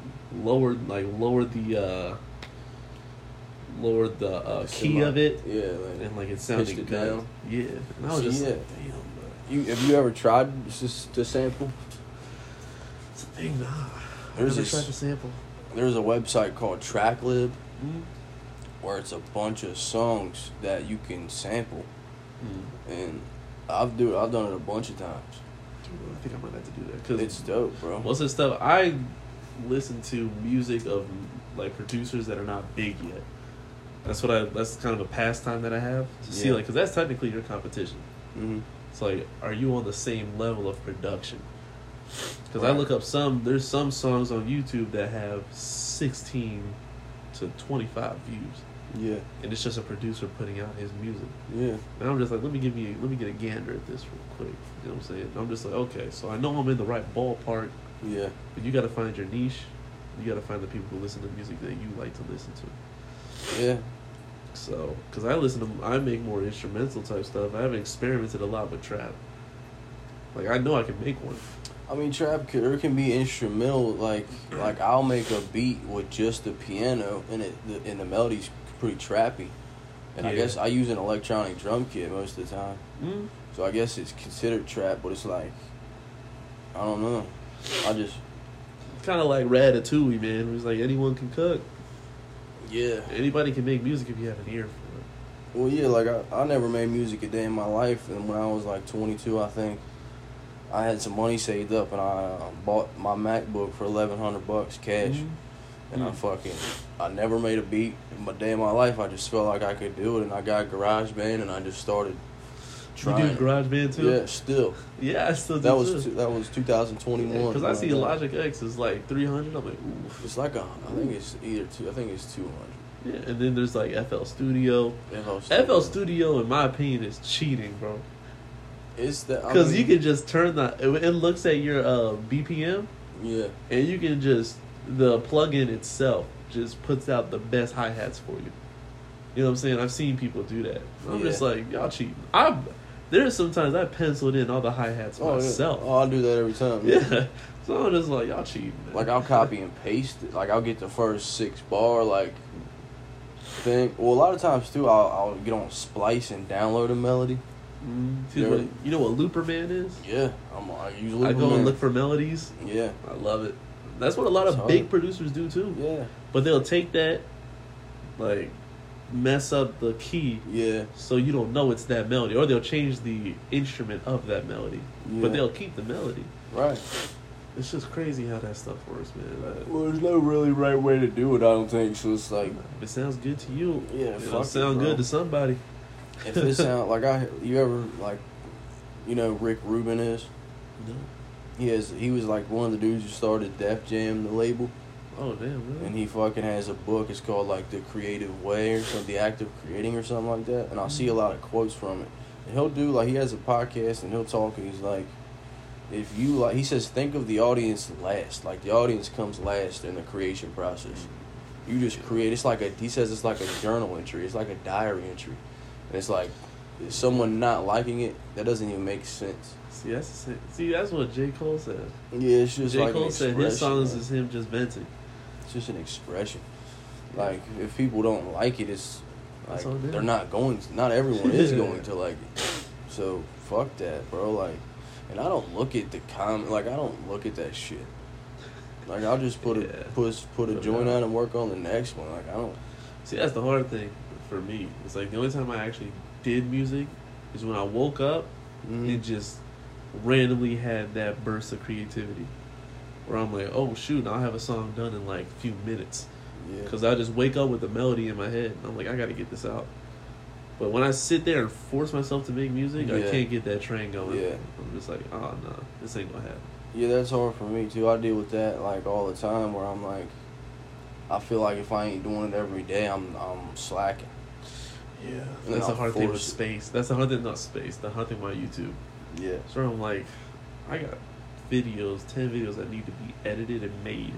lowered like lowered the uh lowered the uh, key Semi- of it, Yeah. Like, and like it sounded it good. down? Yeah, and I was just yeah. like, damn. Bro. you have you ever tried just to sample? It's a thing, nah. I There's never this- tried to sample. There's a website called Tracklib Mm. where it's a bunch of songs that you can sample, and I've do I've done it a bunch of times. Dude, I think I might have to do that because It's dope, bro. most of the stuff I listen to music of like producers that are not big yet. That's what I. That's kind of a pastime that I have to see, like, because that's technically your competition. hmm It's like, are you on the same level of production? Because I look up some. There's some songs on YouTube that have 16 to 25 views, Yeah, and it's just a producer putting out his music. yeah, And I'm just like, let me give you, let me get a gander at this real quick. You know what I'm saying? I'm just like, okay, so I know I'm in the right ballpark, yeah. but you got to find your niche. You got to find the people who listen to music that you like to listen to. Yeah, So, because I listen to, I make more instrumental type stuff. I haven't experimented a lot with trap. Like I know I can make one. I mean, trap or it can be instrumental. Like, like I'll make a beat with just the piano, and it the, and the melody's pretty trappy. And I guess I use an electronic drum kit most of the time, Mm. so I guess it's considered trap. But it's like, I don't know. I just Kind of like Ratatouille, man. It's like anyone can cook. Yeah. Anybody can make music if you have an ear for it. Well, yeah, like I, I never made music a day in my life, and when I was like 22, I think I had some money saved up, and I uh, bought my MacBook for 1100 bucks cash, Mhm. and I Mm. fucking I never made a beat in my day in my life. I just felt like I could do it, and I got GarageBand, and I just started You trying. do GarageBand too? Yeah, still Yeah, I still do that was too. that was 2021. Because I see when got it. Logic X is like 300. I'm like, oof. It's like a, I think it's either two. I think it's 200. Yeah, and then there's like FL Studio. FL FL Studio, in my opinion, is cheating, bro. It's that Because you can just turn the. It it looks at your uh, BPM, yeah. and you can just the plugin itself just puts out the best hi hats for you. You know what I'm saying? I've seen people do that. I'm just like, y'all cheating. I there's sometimes I penciled in all the hi hats Oh, yeah. myself. oh, I do that every time. Yeah. So I'm just like, y'all cheating. Man. Like I'll copy and paste it. Like I'll get the first six bar like thing. Well, a lot of times too, I'll, I'll get on Splice and download a melody. Mm, Yeah. what- you know what Looperman is? Yeah, I'm I use I go Looperman. and look for melodies. Yeah, I love it. That's what a lot of big producers do too. yeah, But they'll take that, like, mess up the key yeah. so you don't know it's that melody, or they'll change the instrument of that melody, Yeah. but they'll keep the melody. Right. It's just crazy how that stuff works, man. Like, Well, there's no really right way to do it. I don't think so. It's like if it sounds good to you, Yeah, it'll fuck it, sound good to somebody. if it sound like I you ever like you know Rick Rubin is. No. He has he was like one of the dudes who started Def Jam, the label. Oh damn, really? and he fucking has a book. It's called like the Creative Way or something, the Act of Creating or something like that. And I see a lot of quotes from it. And he'll do like he has a podcast and he'll talk and he's like, if you like, he says think of the audience last. Like the audience comes last in the creation process. You just create. It's like a. He says it's like a journal entry. It's like a diary entry. And it's like someone not liking it. That doesn't even make sense. see, that's see, that's what J Cole said. Yeah, it's just J like Cole said his songs man. is him just venting. It's just an expression. Like if people don't like it, it's like them. they're not going. To, not everyone is going to like it. So fuck that, bro. Like, and I don't look at the comment. Like I don't look at that shit. Like I'll just put Yeah. a put put a joint on and work on the next one. Like I don't. See, that's the hard thing for me. It's like the only time I actually did music is when I woke up Mm, and just randomly had that burst of creativity. Where I'm like, oh shoot, I'll have a song done in like a few minutes. yeah. Because I just wake up with a melody in my head. And I'm like, I gotta get this out. But when I sit there and force myself to make music, I can't get that train going. Yeah. I'm just like, ah, oh no, this ain't gonna happen. Yeah, that's hard for me too. I deal with that like all the time. Where I'm like, I feel like if I ain't doing it every day, I'm I'm slacking. Yeah. And That's the I'll hard thing with it. space. That's the hard thing, not space. The hard thing about YouTube. Yeah. So I'm like, I got videos, ten videos that need to be edited and made,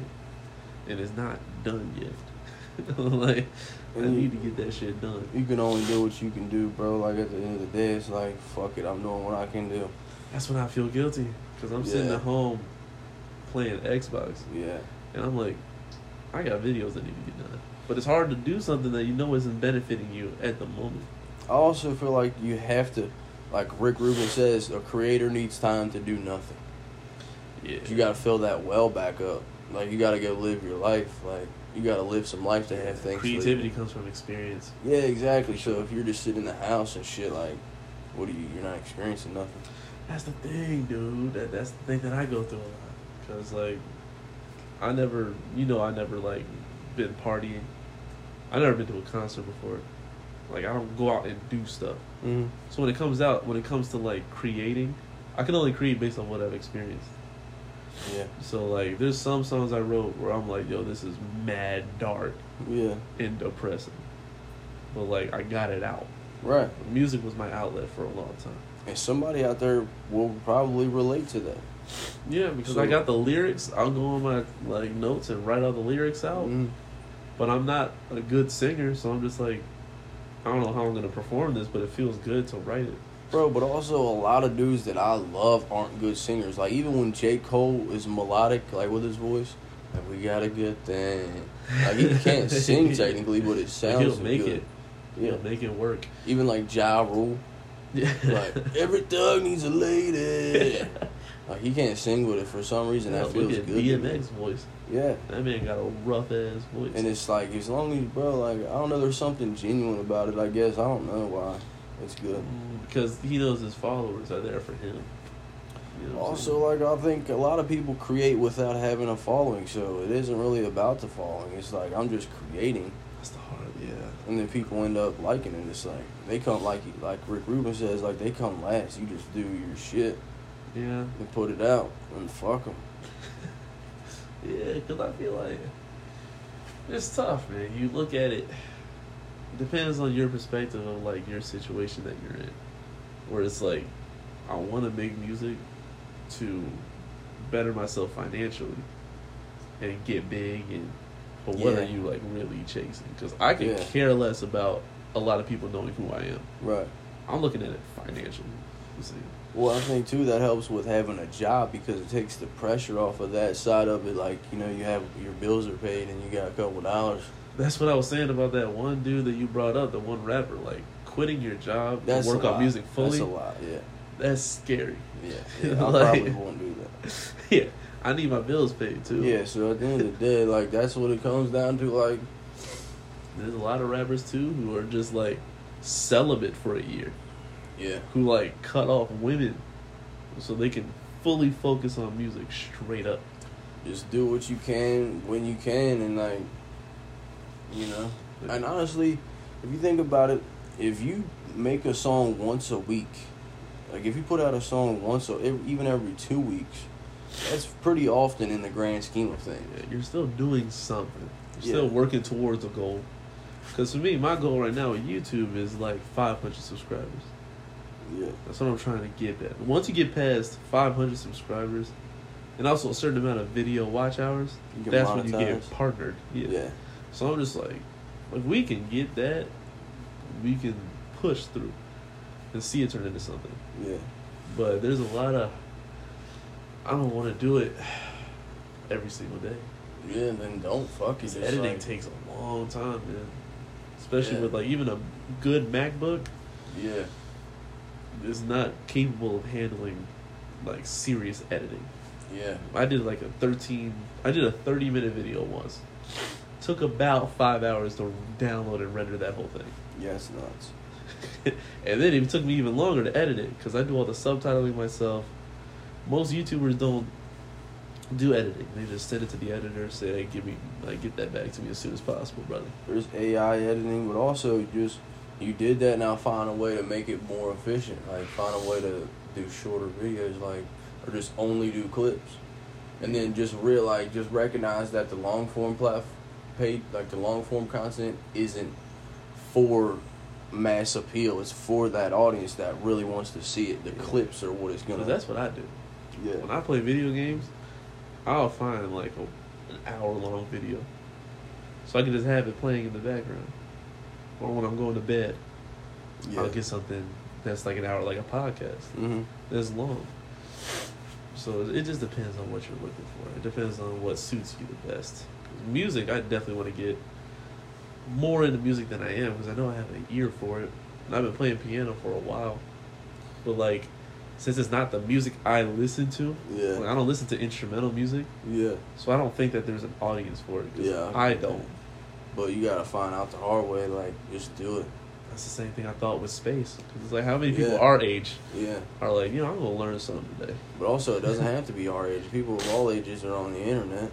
and it's not done yet. like, I And you- need to get that shit done. You can only do what you can do, bro. Like at the end of the day, it's like fuck it. I'm doing what I can do. That's when I feel guilty because I'm sitting at home playing Xbox, Yeah. and I'm like, I got videos that need to get done. But it's hard to do something that you know isn't benefiting you at the moment. I also feel like you have to, like Rick Rubin says, a creator needs time to do nothing. Yeah, You got to fill that well back up. Like you got to go live your life. Like you got to live some life to have things. Creativity live. comes from experience. Yeah, exactly. So if you're just sitting in the house and shit, like, what do you? You're not experiencing nothing. That's the thing, dude. That that's the thing that I go through a lot. Cause like, I never, you know, I never like been partying. I never been to a concert before. Like I don't go out and do stuff. Mm-hmm. So when it comes out, when it comes to like creating, I can only create based on what I've experienced. Yeah. So like, there's some songs I wrote where I'm like, yo, this is mad dark Yeah. and depressing. But like, I got it out. Right. Music was my outlet for a long time. And somebody out there will probably relate to that. Yeah, because So- I got the lyrics. I'll go on my like notes and write all the lyrics out. Mhm. But I'm not a good singer, so I'm just like, I don't know how I'm gonna perform this, but it feels good to write it. Bro, but also a lot of dudes that I love aren't good singers. Like even when J. Cole is melodic, like with his voice, like we got a good thing. Like he can't sing technically, but it Like, sounds he'll make good. it. Yeah. He'll make it work. Even like Ja Rule, Yeah. like every thug needs a lady. Like he can't sing with it for some reason. Yeah, that feels look at good. DMX voice. Yeah. That man got a rough ass voice. And it's like as long as bro, like I don't know, there's something genuine about it. I guess I don't know why. It's good. Because he knows his followers are there for him. You know Also, like I think a lot of people create without having a following, so it isn't really about the following. It's like I'm just creating, that's the hard. Yeah. and then people end up liking it. It's like they come like like Rick Rubin says, like they come last. You just do your shit Yeah. and put it out, and fuck them. Yeah, because I feel like it's tough, man. You look at it. It depends on your perspective of like your situation that you're in. Where it's like, I want to make music to better myself financially, and get big and but what are you like really chasing? Because I could Yeah. care less about a lot of people knowing who I am. Right. I'm looking at it financially. You see. Well, I think too that helps with having a job because it takes the pressure off of that side of it. Like you know, you have your bills are paid and you got a couple dollars. That's what I was saying about that one dude that you brought up, the one rapper. Like quitting your job That's to work on music fully. That's a lot. Yeah. That's scary. Yeah. yeah I Like- probably won't do that. yeah, I need my bills paid too. Yeah. So at the end of the day, like that's what it comes down to. Like There's a lot of rappers too who are just like celibate for a year, yeah. who like cut off women so they can fully focus on music straight up. just do what you can when you can and like you know and honestly if you think about it if you make a song once a week like if you put out a song once or ev- even every two weeks that's pretty often in the grand scheme of things Yeah, you're still doing something. You're Yeah. still working towards a goal. Because for me, my goal right now with YouTube is like 500 subscribers. yeah That's what I'm trying to get at. Once you get past 500 subscribers, and also a certain amount of video watch hours, that's when you get partnered. Yeah. yeah So I'm just like, if we can get that, we can push through and see it turn into something. yeah But there's a lot of, I don't want to do it every single day. yeah and then don't fuck it editing like, takes a long time, man. Especially Yeah. with like even a good MacBook yeah is not capable of handling like serious editing. yeah I did like a 13, I did a 30 minute video once. Took about five hours to download and render that whole thing. yeah it's nuts and then it took me even longer to edit it because I do all the subtitling myself. Most YouTubers don't do editing; they just send it to the editor, say, "Hey, give me, like, get that back to me as soon as possible, brother." There's AI editing, but also just you did that. Now find a way to make it more efficient. Like find a way to do shorter videos, like or just only do clips, and then just realize, just recognize that the long form plat paid like the long form content isn't for mass appeal. It's for that audience that really wants to see it. The Yeah. clips are what it's Because gonna. that's what I do. yeah. When I play video games, I'll find like a, an hour long video, so I can just have it playing in the background, or when I'm going to bed, yeah. I'll get something that's like an hour, like a podcast. hmm this long. So it just depends on what you're looking for. It depends on what suits you the best. Music, I definitely want to get more into music than I am because I know I have an ear for it. And I've been playing piano for a while. But like, since it's not the music I listen to, Yeah. like, I don't listen to instrumental music, Yeah. so I don't think that there's an audience for it. 'cause Yeah. I don't. But you gotta find out the hard way. Like just do it. That's the same thing I thought with space. 'Cause it's like how many people Yeah. our age Yeah. are like, you know, I'm gonna learn something today. But also, it doesn't have to be our age. People of all ages are on the internet.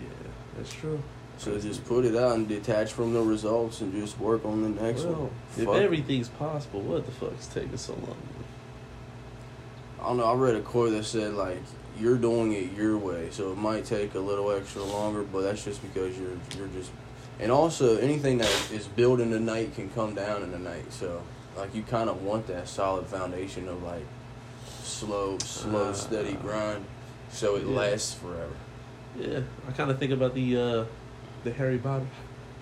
Yeah, that's true. So just put it out and detach from the results and just work on the next well, one. if Fuck. everything's possible, what the fuck's taking so long? I don't know. I read a quote that said like you're doing it your way, so it might take a little extra longer, but that's just because you're you're just. And also, anything that is built in the night can come down in the night. So, like, you kind of want that solid foundation of like slow, slow, Ah. steady grind, so it Yeah. lasts forever. Yeah, I kind of think about the uh, the Harry Potter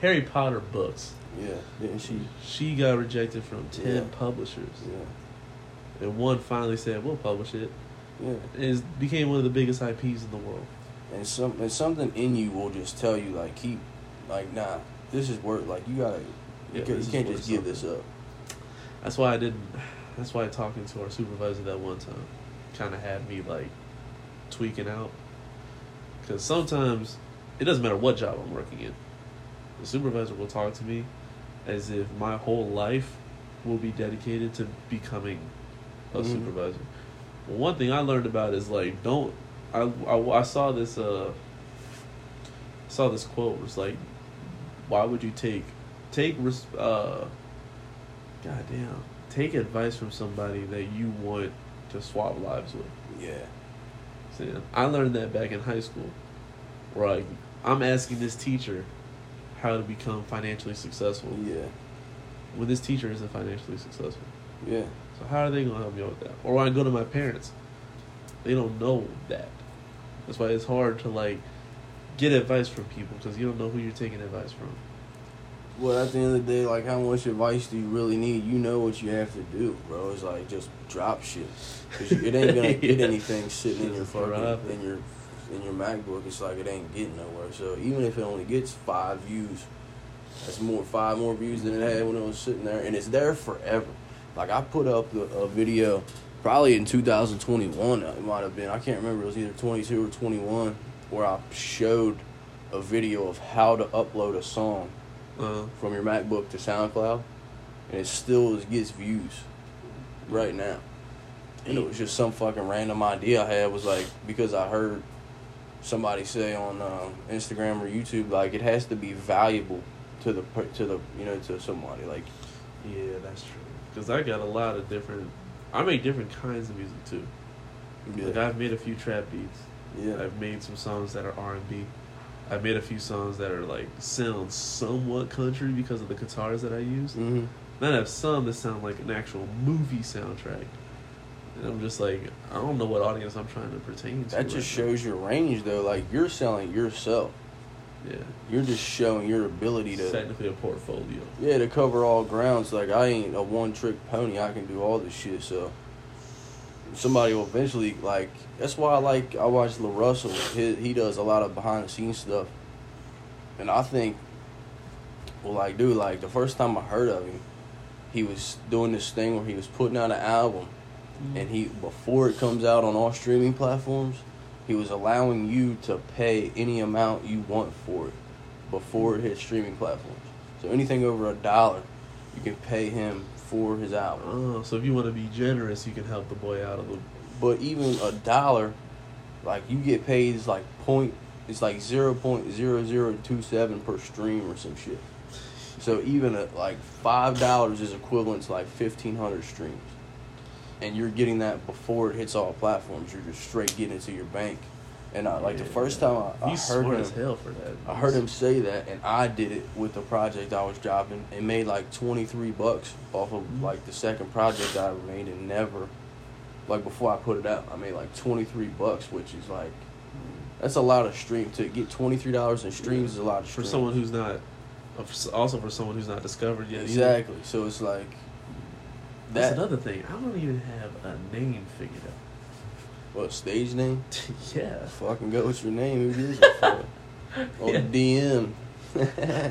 Harry Potter books. Yeah, didn't she? She got rejected from ten Yeah. publishers, Yeah, and one finally said, "We'll publish it." yeah. And it became one of the biggest IPs in the world. and some and something in you will just tell you like keep like nah this is work like you gotta Yeah, you, can, you can't just give something. this up That's why I didn't. That's why talking to our supervisor that one time kind of had me like tweaking out. Because sometimes it doesn't matter what job I'm working in. The supervisor will talk to me as if my whole life will be dedicated to becoming a Mhm. supervisor. Well, one thing I learned about is like don't. I, I, I saw this uh saw this quote. was like, why would you take take uh goddamn take advice from somebody that you want to swap lives with? yeah See, I learned that back in high school, where like I'm asking this teacher how to become financially successful yeah when this teacher isn't financially successful. yeah So how are they gonna help me out with that? Or when I go to my parents, they don't know that. That's why it's hard to like get advice from people because you don't know who you're taking advice from. Well, at the end of the day, like, how much advice do you really need? You know what you have to do, bro. It's like just drop shit. Cause it ain't gonna get Yeah. anything sitting in your fucking in your in your MacBook. It's like it ain't getting nowhere. So even if it only gets five views, that's more five more views than it had when it was sitting there, and it's there forever. Like I put up a, a video probably in 2021. Uh, it might have been. I can't remember. It was either 22 or 21 where I showed a video of how to upload a song Uh, from your MacBook to SoundCloud, and it still gets views right now. And it was just some fucking random idea I had. Was like because I heard somebody say on um, Instagram or YouTube like it has to be valuable to the to the you know to somebody like yeah, that's true. Because I got a lot of different. I make different kinds of music too. Like I've made a few trap beats. Yeah I've made some songs that are R and B. I've made a few songs that are like sound somewhat country because of the guitars that I use. hmm Then I have some that sound like an actual movie soundtrack. And I'm just like, I don't know what audience I'm trying to pertain to. that right just now. shows your range though like you're selling yourself Yeah. you're just showing your ability to technically a portfolio. Yeah, to cover all grounds. Like I ain't a one trick pony. I can do all this shit. So somebody will eventually like. That's why I like I watch LaRussell. He he does a lot of behind the scenes stuff, and I think, well, like dude, like the first time I heard of him, he was doing this thing where he was putting out an album, mm-hmm. and he before it comes out on all streaming platforms, he was allowing you to pay any amount you want for it before it hits streaming platforms. So anything over a dollar, you can pay him for his album. Oh, so if you want to be generous, you can help the boy out a little. But even a dollar, like you get paid is like point, it's like zero point zero zero two seven per stream or some shit. So even at like five dollars is equivalent to like fifteen hundred streams, and you're getting that before it hits all platforms. You're just straight getting it to your bank. And I, like the first time I, I heard him, as hell for that. I heard him say that, and I did it with the project I was dropping, and made like twenty three bucks off of mm-hmm. like the second project I made, and never, like before I put it out, I made like twenty three bucks, which is like, mm-hmm. that's a lot of stream to get twenty three dollars in streams is a lot of for streams. someone who's not, uh, also for someone who's not discovered yet. either. exactly. So it's like That's another thing. I don't even have a name figured out. What stage name? yeah. Fucking go with your name. Who is it for? Oh, Yeah. DM.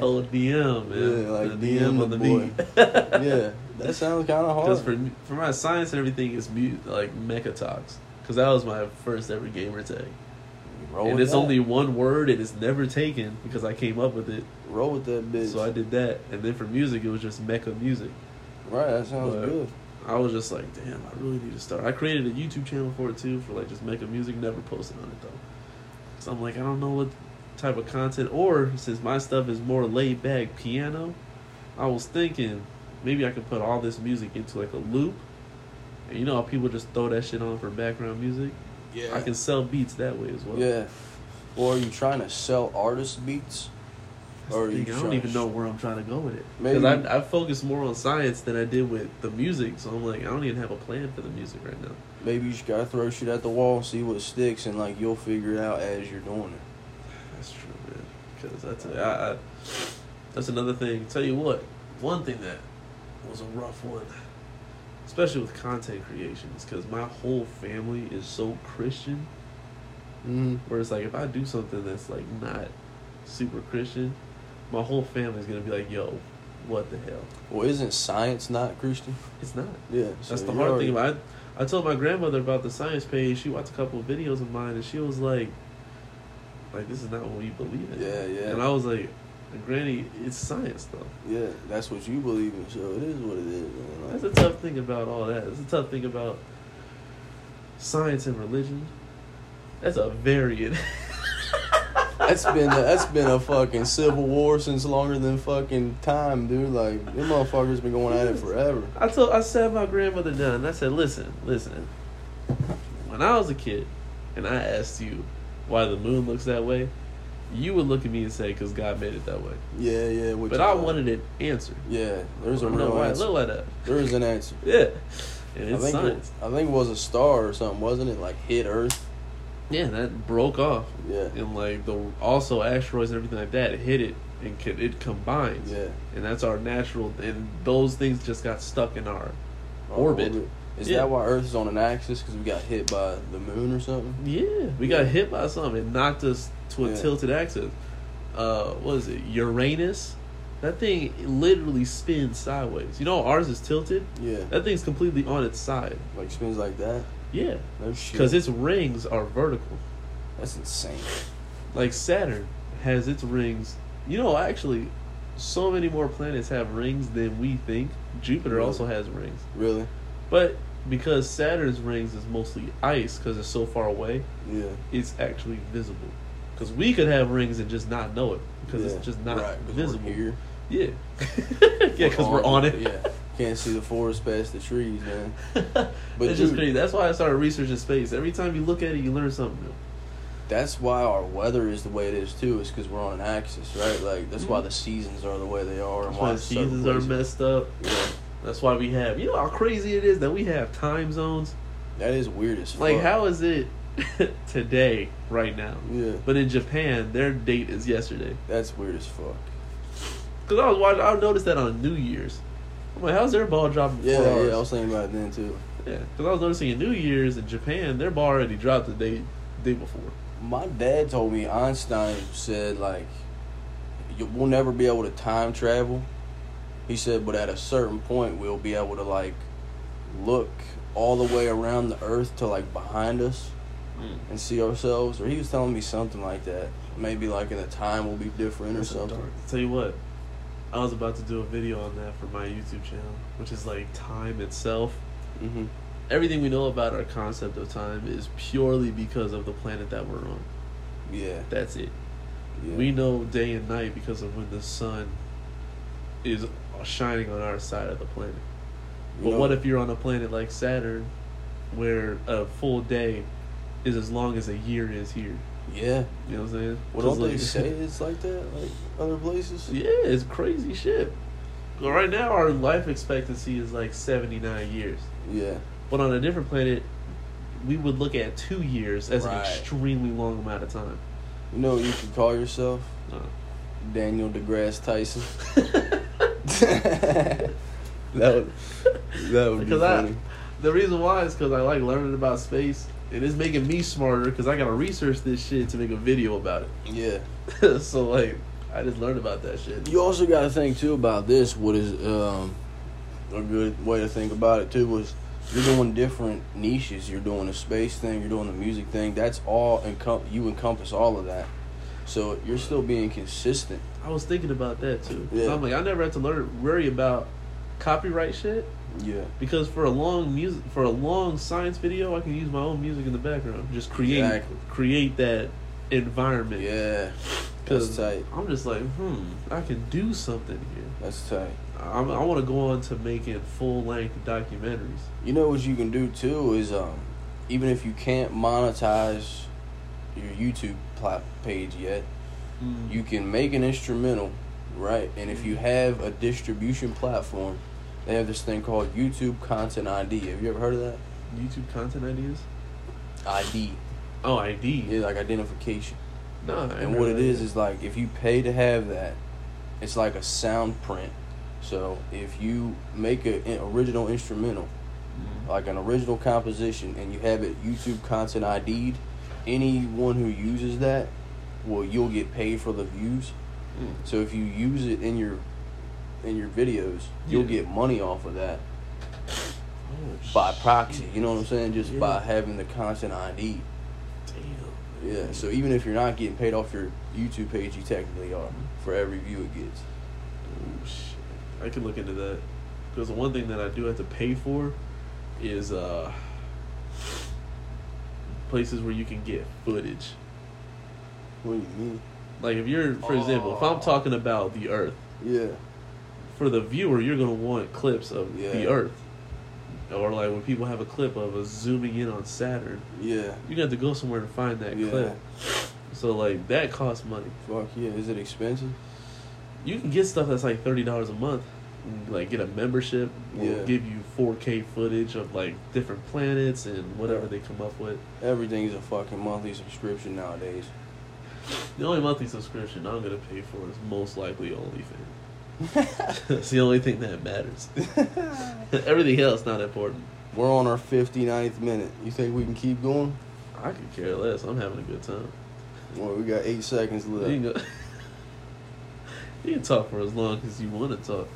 Oh, DM, man. Yeah, like the DM, DM on the boy. beat. yeah, that sounds kind of hard. Because for for my science and everything, it's mute, like Mecha Talks. Because that was my first ever gamer tag. Roll and it's that. only one word and it's never taken because I came up with it. roll with that bitch. So I did that. And then for music, it was just Mecha Music. Right, that sounds But- good. I was just like, damn, I really need to start. I created a YouTube channel for it too, for like just making Music. Never posted on it though. So I'm like, I don't know what type of content. Or since my stuff is more laid back piano, I was thinking maybe I could put all this music into like a loop. And you know how people just throw that shit on for background music? Yeah. I can sell beats that way as well. Yeah. Or are you trying to sell artist beats? That's Or you thing, I don't even know where I'm trying to go with it. Because I, I focus more on science than I did with the music. So I'm like, I don't even have a plan for the music right now. Maybe you just gotta throw shit at the wall, see what sticks, and like you'll figure it out as you're doing it. That's true, man. Because that's a, I, I, that's another thing. Tell you what, one thing that was a rough one, especially with content creation, is because my whole family is so Christian. Mm-hmm. Where it's like if I do something that's like not super Christian, my whole family's gonna be like, "Yo, what the hell?" Well, isn't science not Christian? It's not. Yeah. That's the hard thing already- about. I, I told my grandmother about the science page. She watched a couple of videos of mine, and she was like, "Like this is not what we believe in." Yeah, yeah. And I was like, "Granny, it's science though." Yeah, that's what you believe in, so it is what it is. Man. That's a tough thing about all that. It's a tough thing about science and religion. That's a variant. That's been a, that's been a fucking civil war since longer than fucking time, dude. Like them motherfuckers been going at it forever. I told I sat my grandmother down I said, "Listen, listen. When I was a kid, and I asked you why the moon looks that way, you would look at me and say, "Cause God made it that way." Yeah, yeah. Which But I wanted an answer. Yeah, there's a real answer. looked like that. There is an answer. Yeah, and I think it. I think it was a star or something, wasn't it? Like hit Earth, Yeah, that broke off, Yeah. and like the also asteroids and everything like that hit it, and co- it combines. Yeah. and that's our natural. And those things just got stuck in our Orbit. Is Yeah. that why Earth is on an axis? Because we got hit by the moon or something? Yeah, we got hit by something. It knocked us to a Yeah. tilted axis. Uh, what is it? Uranus. That thing literally spins sideways. You know, ours is tilted. Yeah. That thing's completely on its side. Like spins like that? Yeah, No shit. because its rings are vertical. That's insane. Like Saturn has its rings. You know, actually, so many more planets have rings than we think. Jupiter Really? also has rings, Really? but because Saturn's rings is mostly ice because it's so far away, Yeah. it's actually visible. Because we could have rings and just not know it because Yeah. it's just not Right, visible. here. Yeah, yeah, because we're on it. Yeah. Can't see the forest past the trees, man. But it's just crazy. That's why I started researching space. Every time you look at it, you learn something new. That's why our weather is the way it is too. Is because we're on an axis, right? Like that's why Mhm. the seasons are the way they are. and That's why the seasons are messed up. Yeah. That's why we have. You know how crazy it is that we have time zones. That is weird as fuck. Like, how is it today, right now? Yeah. But in Japan, their date is yesterday. That's weird as fuck. Because I was watching, I noticed that on New Year's. I'm like, how's their ball dropping? Yeah, yeah. I was thinking about it then too. Yeah, because I was noticing in New Year's in Japan, their ball already dropped the day day before. My dad told me Einstein said like, you, we'll never be able to time travel. He said, but at a certain point, we'll be able to like look all the way around the Earth to like behind us hmm. and see ourselves. Or he was telling me something like that. Maybe like in the time will be different or That's something. dark. Tell you what, I was about to do a video on that for my YouTube channel, which is like time itself. hmm Everything we know about our concept of time is purely because of the planet that we're on. Yeah. That's it. yeah. We know day and night because of when the sun is shining on our side of the planet. But know- what if you're on a planet like Saturn, where a full day is as long as a year is here? Yeah. You know what I'm saying? 'Cause, don't they like- say it's like that, like other places? Yeah, it's crazy shit. Well, right now, our life expectancy is like 79 years. Yeah. But on a different planet, we would look at two years as an extremely long amount of time. You know what you could call yourself? Uh. Daniel deGrasse Tyson. that would that would be because I, funny. the reason why is because I like learning about space. It is making me smarter because I gotta research this shit to make a video about it. Yeah. so like, I just learned about that shit. You also got to think too about this. What is um, a good way to think about it too was you're doing different niches. You're doing the space thing. You're doing the music thing. That's all encom- you encompass all of that. So you're still being consistent. I was thinking about that too. Yeah. I'm like, I never had to learn worry about copyright shit Yeah. because for a long music for a long science video, I can use my own music in the background. Just create Exactly. create that environment. Yeah. Because That's tight. I'm just like, hmm, I can do something here. That's tight. I'm, I want to go on to making full length documentaries. You know what you can do too is um, even if you can't monetize your YouTube page yet, Mm. you can make an instrumental, right? And if you have a distribution platform, they have this thing called YouTube Content ID. Have you ever heard of that? YouTube content ideas? ID. Oh, ID. Yeah, like identification. No, I And what it is is like if you pay to have that, it's like a sound print. So if you make a- an original instrumental, Mm. like an original composition, and you have it YouTube content ID'd, anyone who uses that, well, you'll get paid for the views. Mm. So if you use it in your in your videos, you'll Yeah. get money off of that Oh, by shit. proxy. You know what I'm saying? Just Yeah. by having the content ID. Damn. Yeah. So even if you're not getting paid off your YouTube page, you technically are for every view it gets. Oh shit! I could look into that because the one thing that I do have to pay for is uh places where you can get footage. What do you mean? Like if you're, for example, if I'm Oh. talking about the Earth, Yeah. For the viewer, you're gonna want clips of Yeah. the Earth, or like when people have a clip of us zooming in on Saturn, Yeah. you got to go somewhere to find that Yeah. clip. So like that costs money. Fuck yeah. Is it expensive? You can get stuff that's like thirty dollars a month, mm. like get a membership. Will Yeah. give you 4K footage of like different planets and whatever they come up with. Everything's a fucking monthly subscription nowadays. The only monthly subscription I'm gonna pay for is most likely OnlyFans. That's the only thing that matters. Everything else not important. We're on our 59th minute. You think we can keep going? I could care less. I'm having a good time. Well, we got eight seconds You left. can, go, you can talk for as long as you want to talk.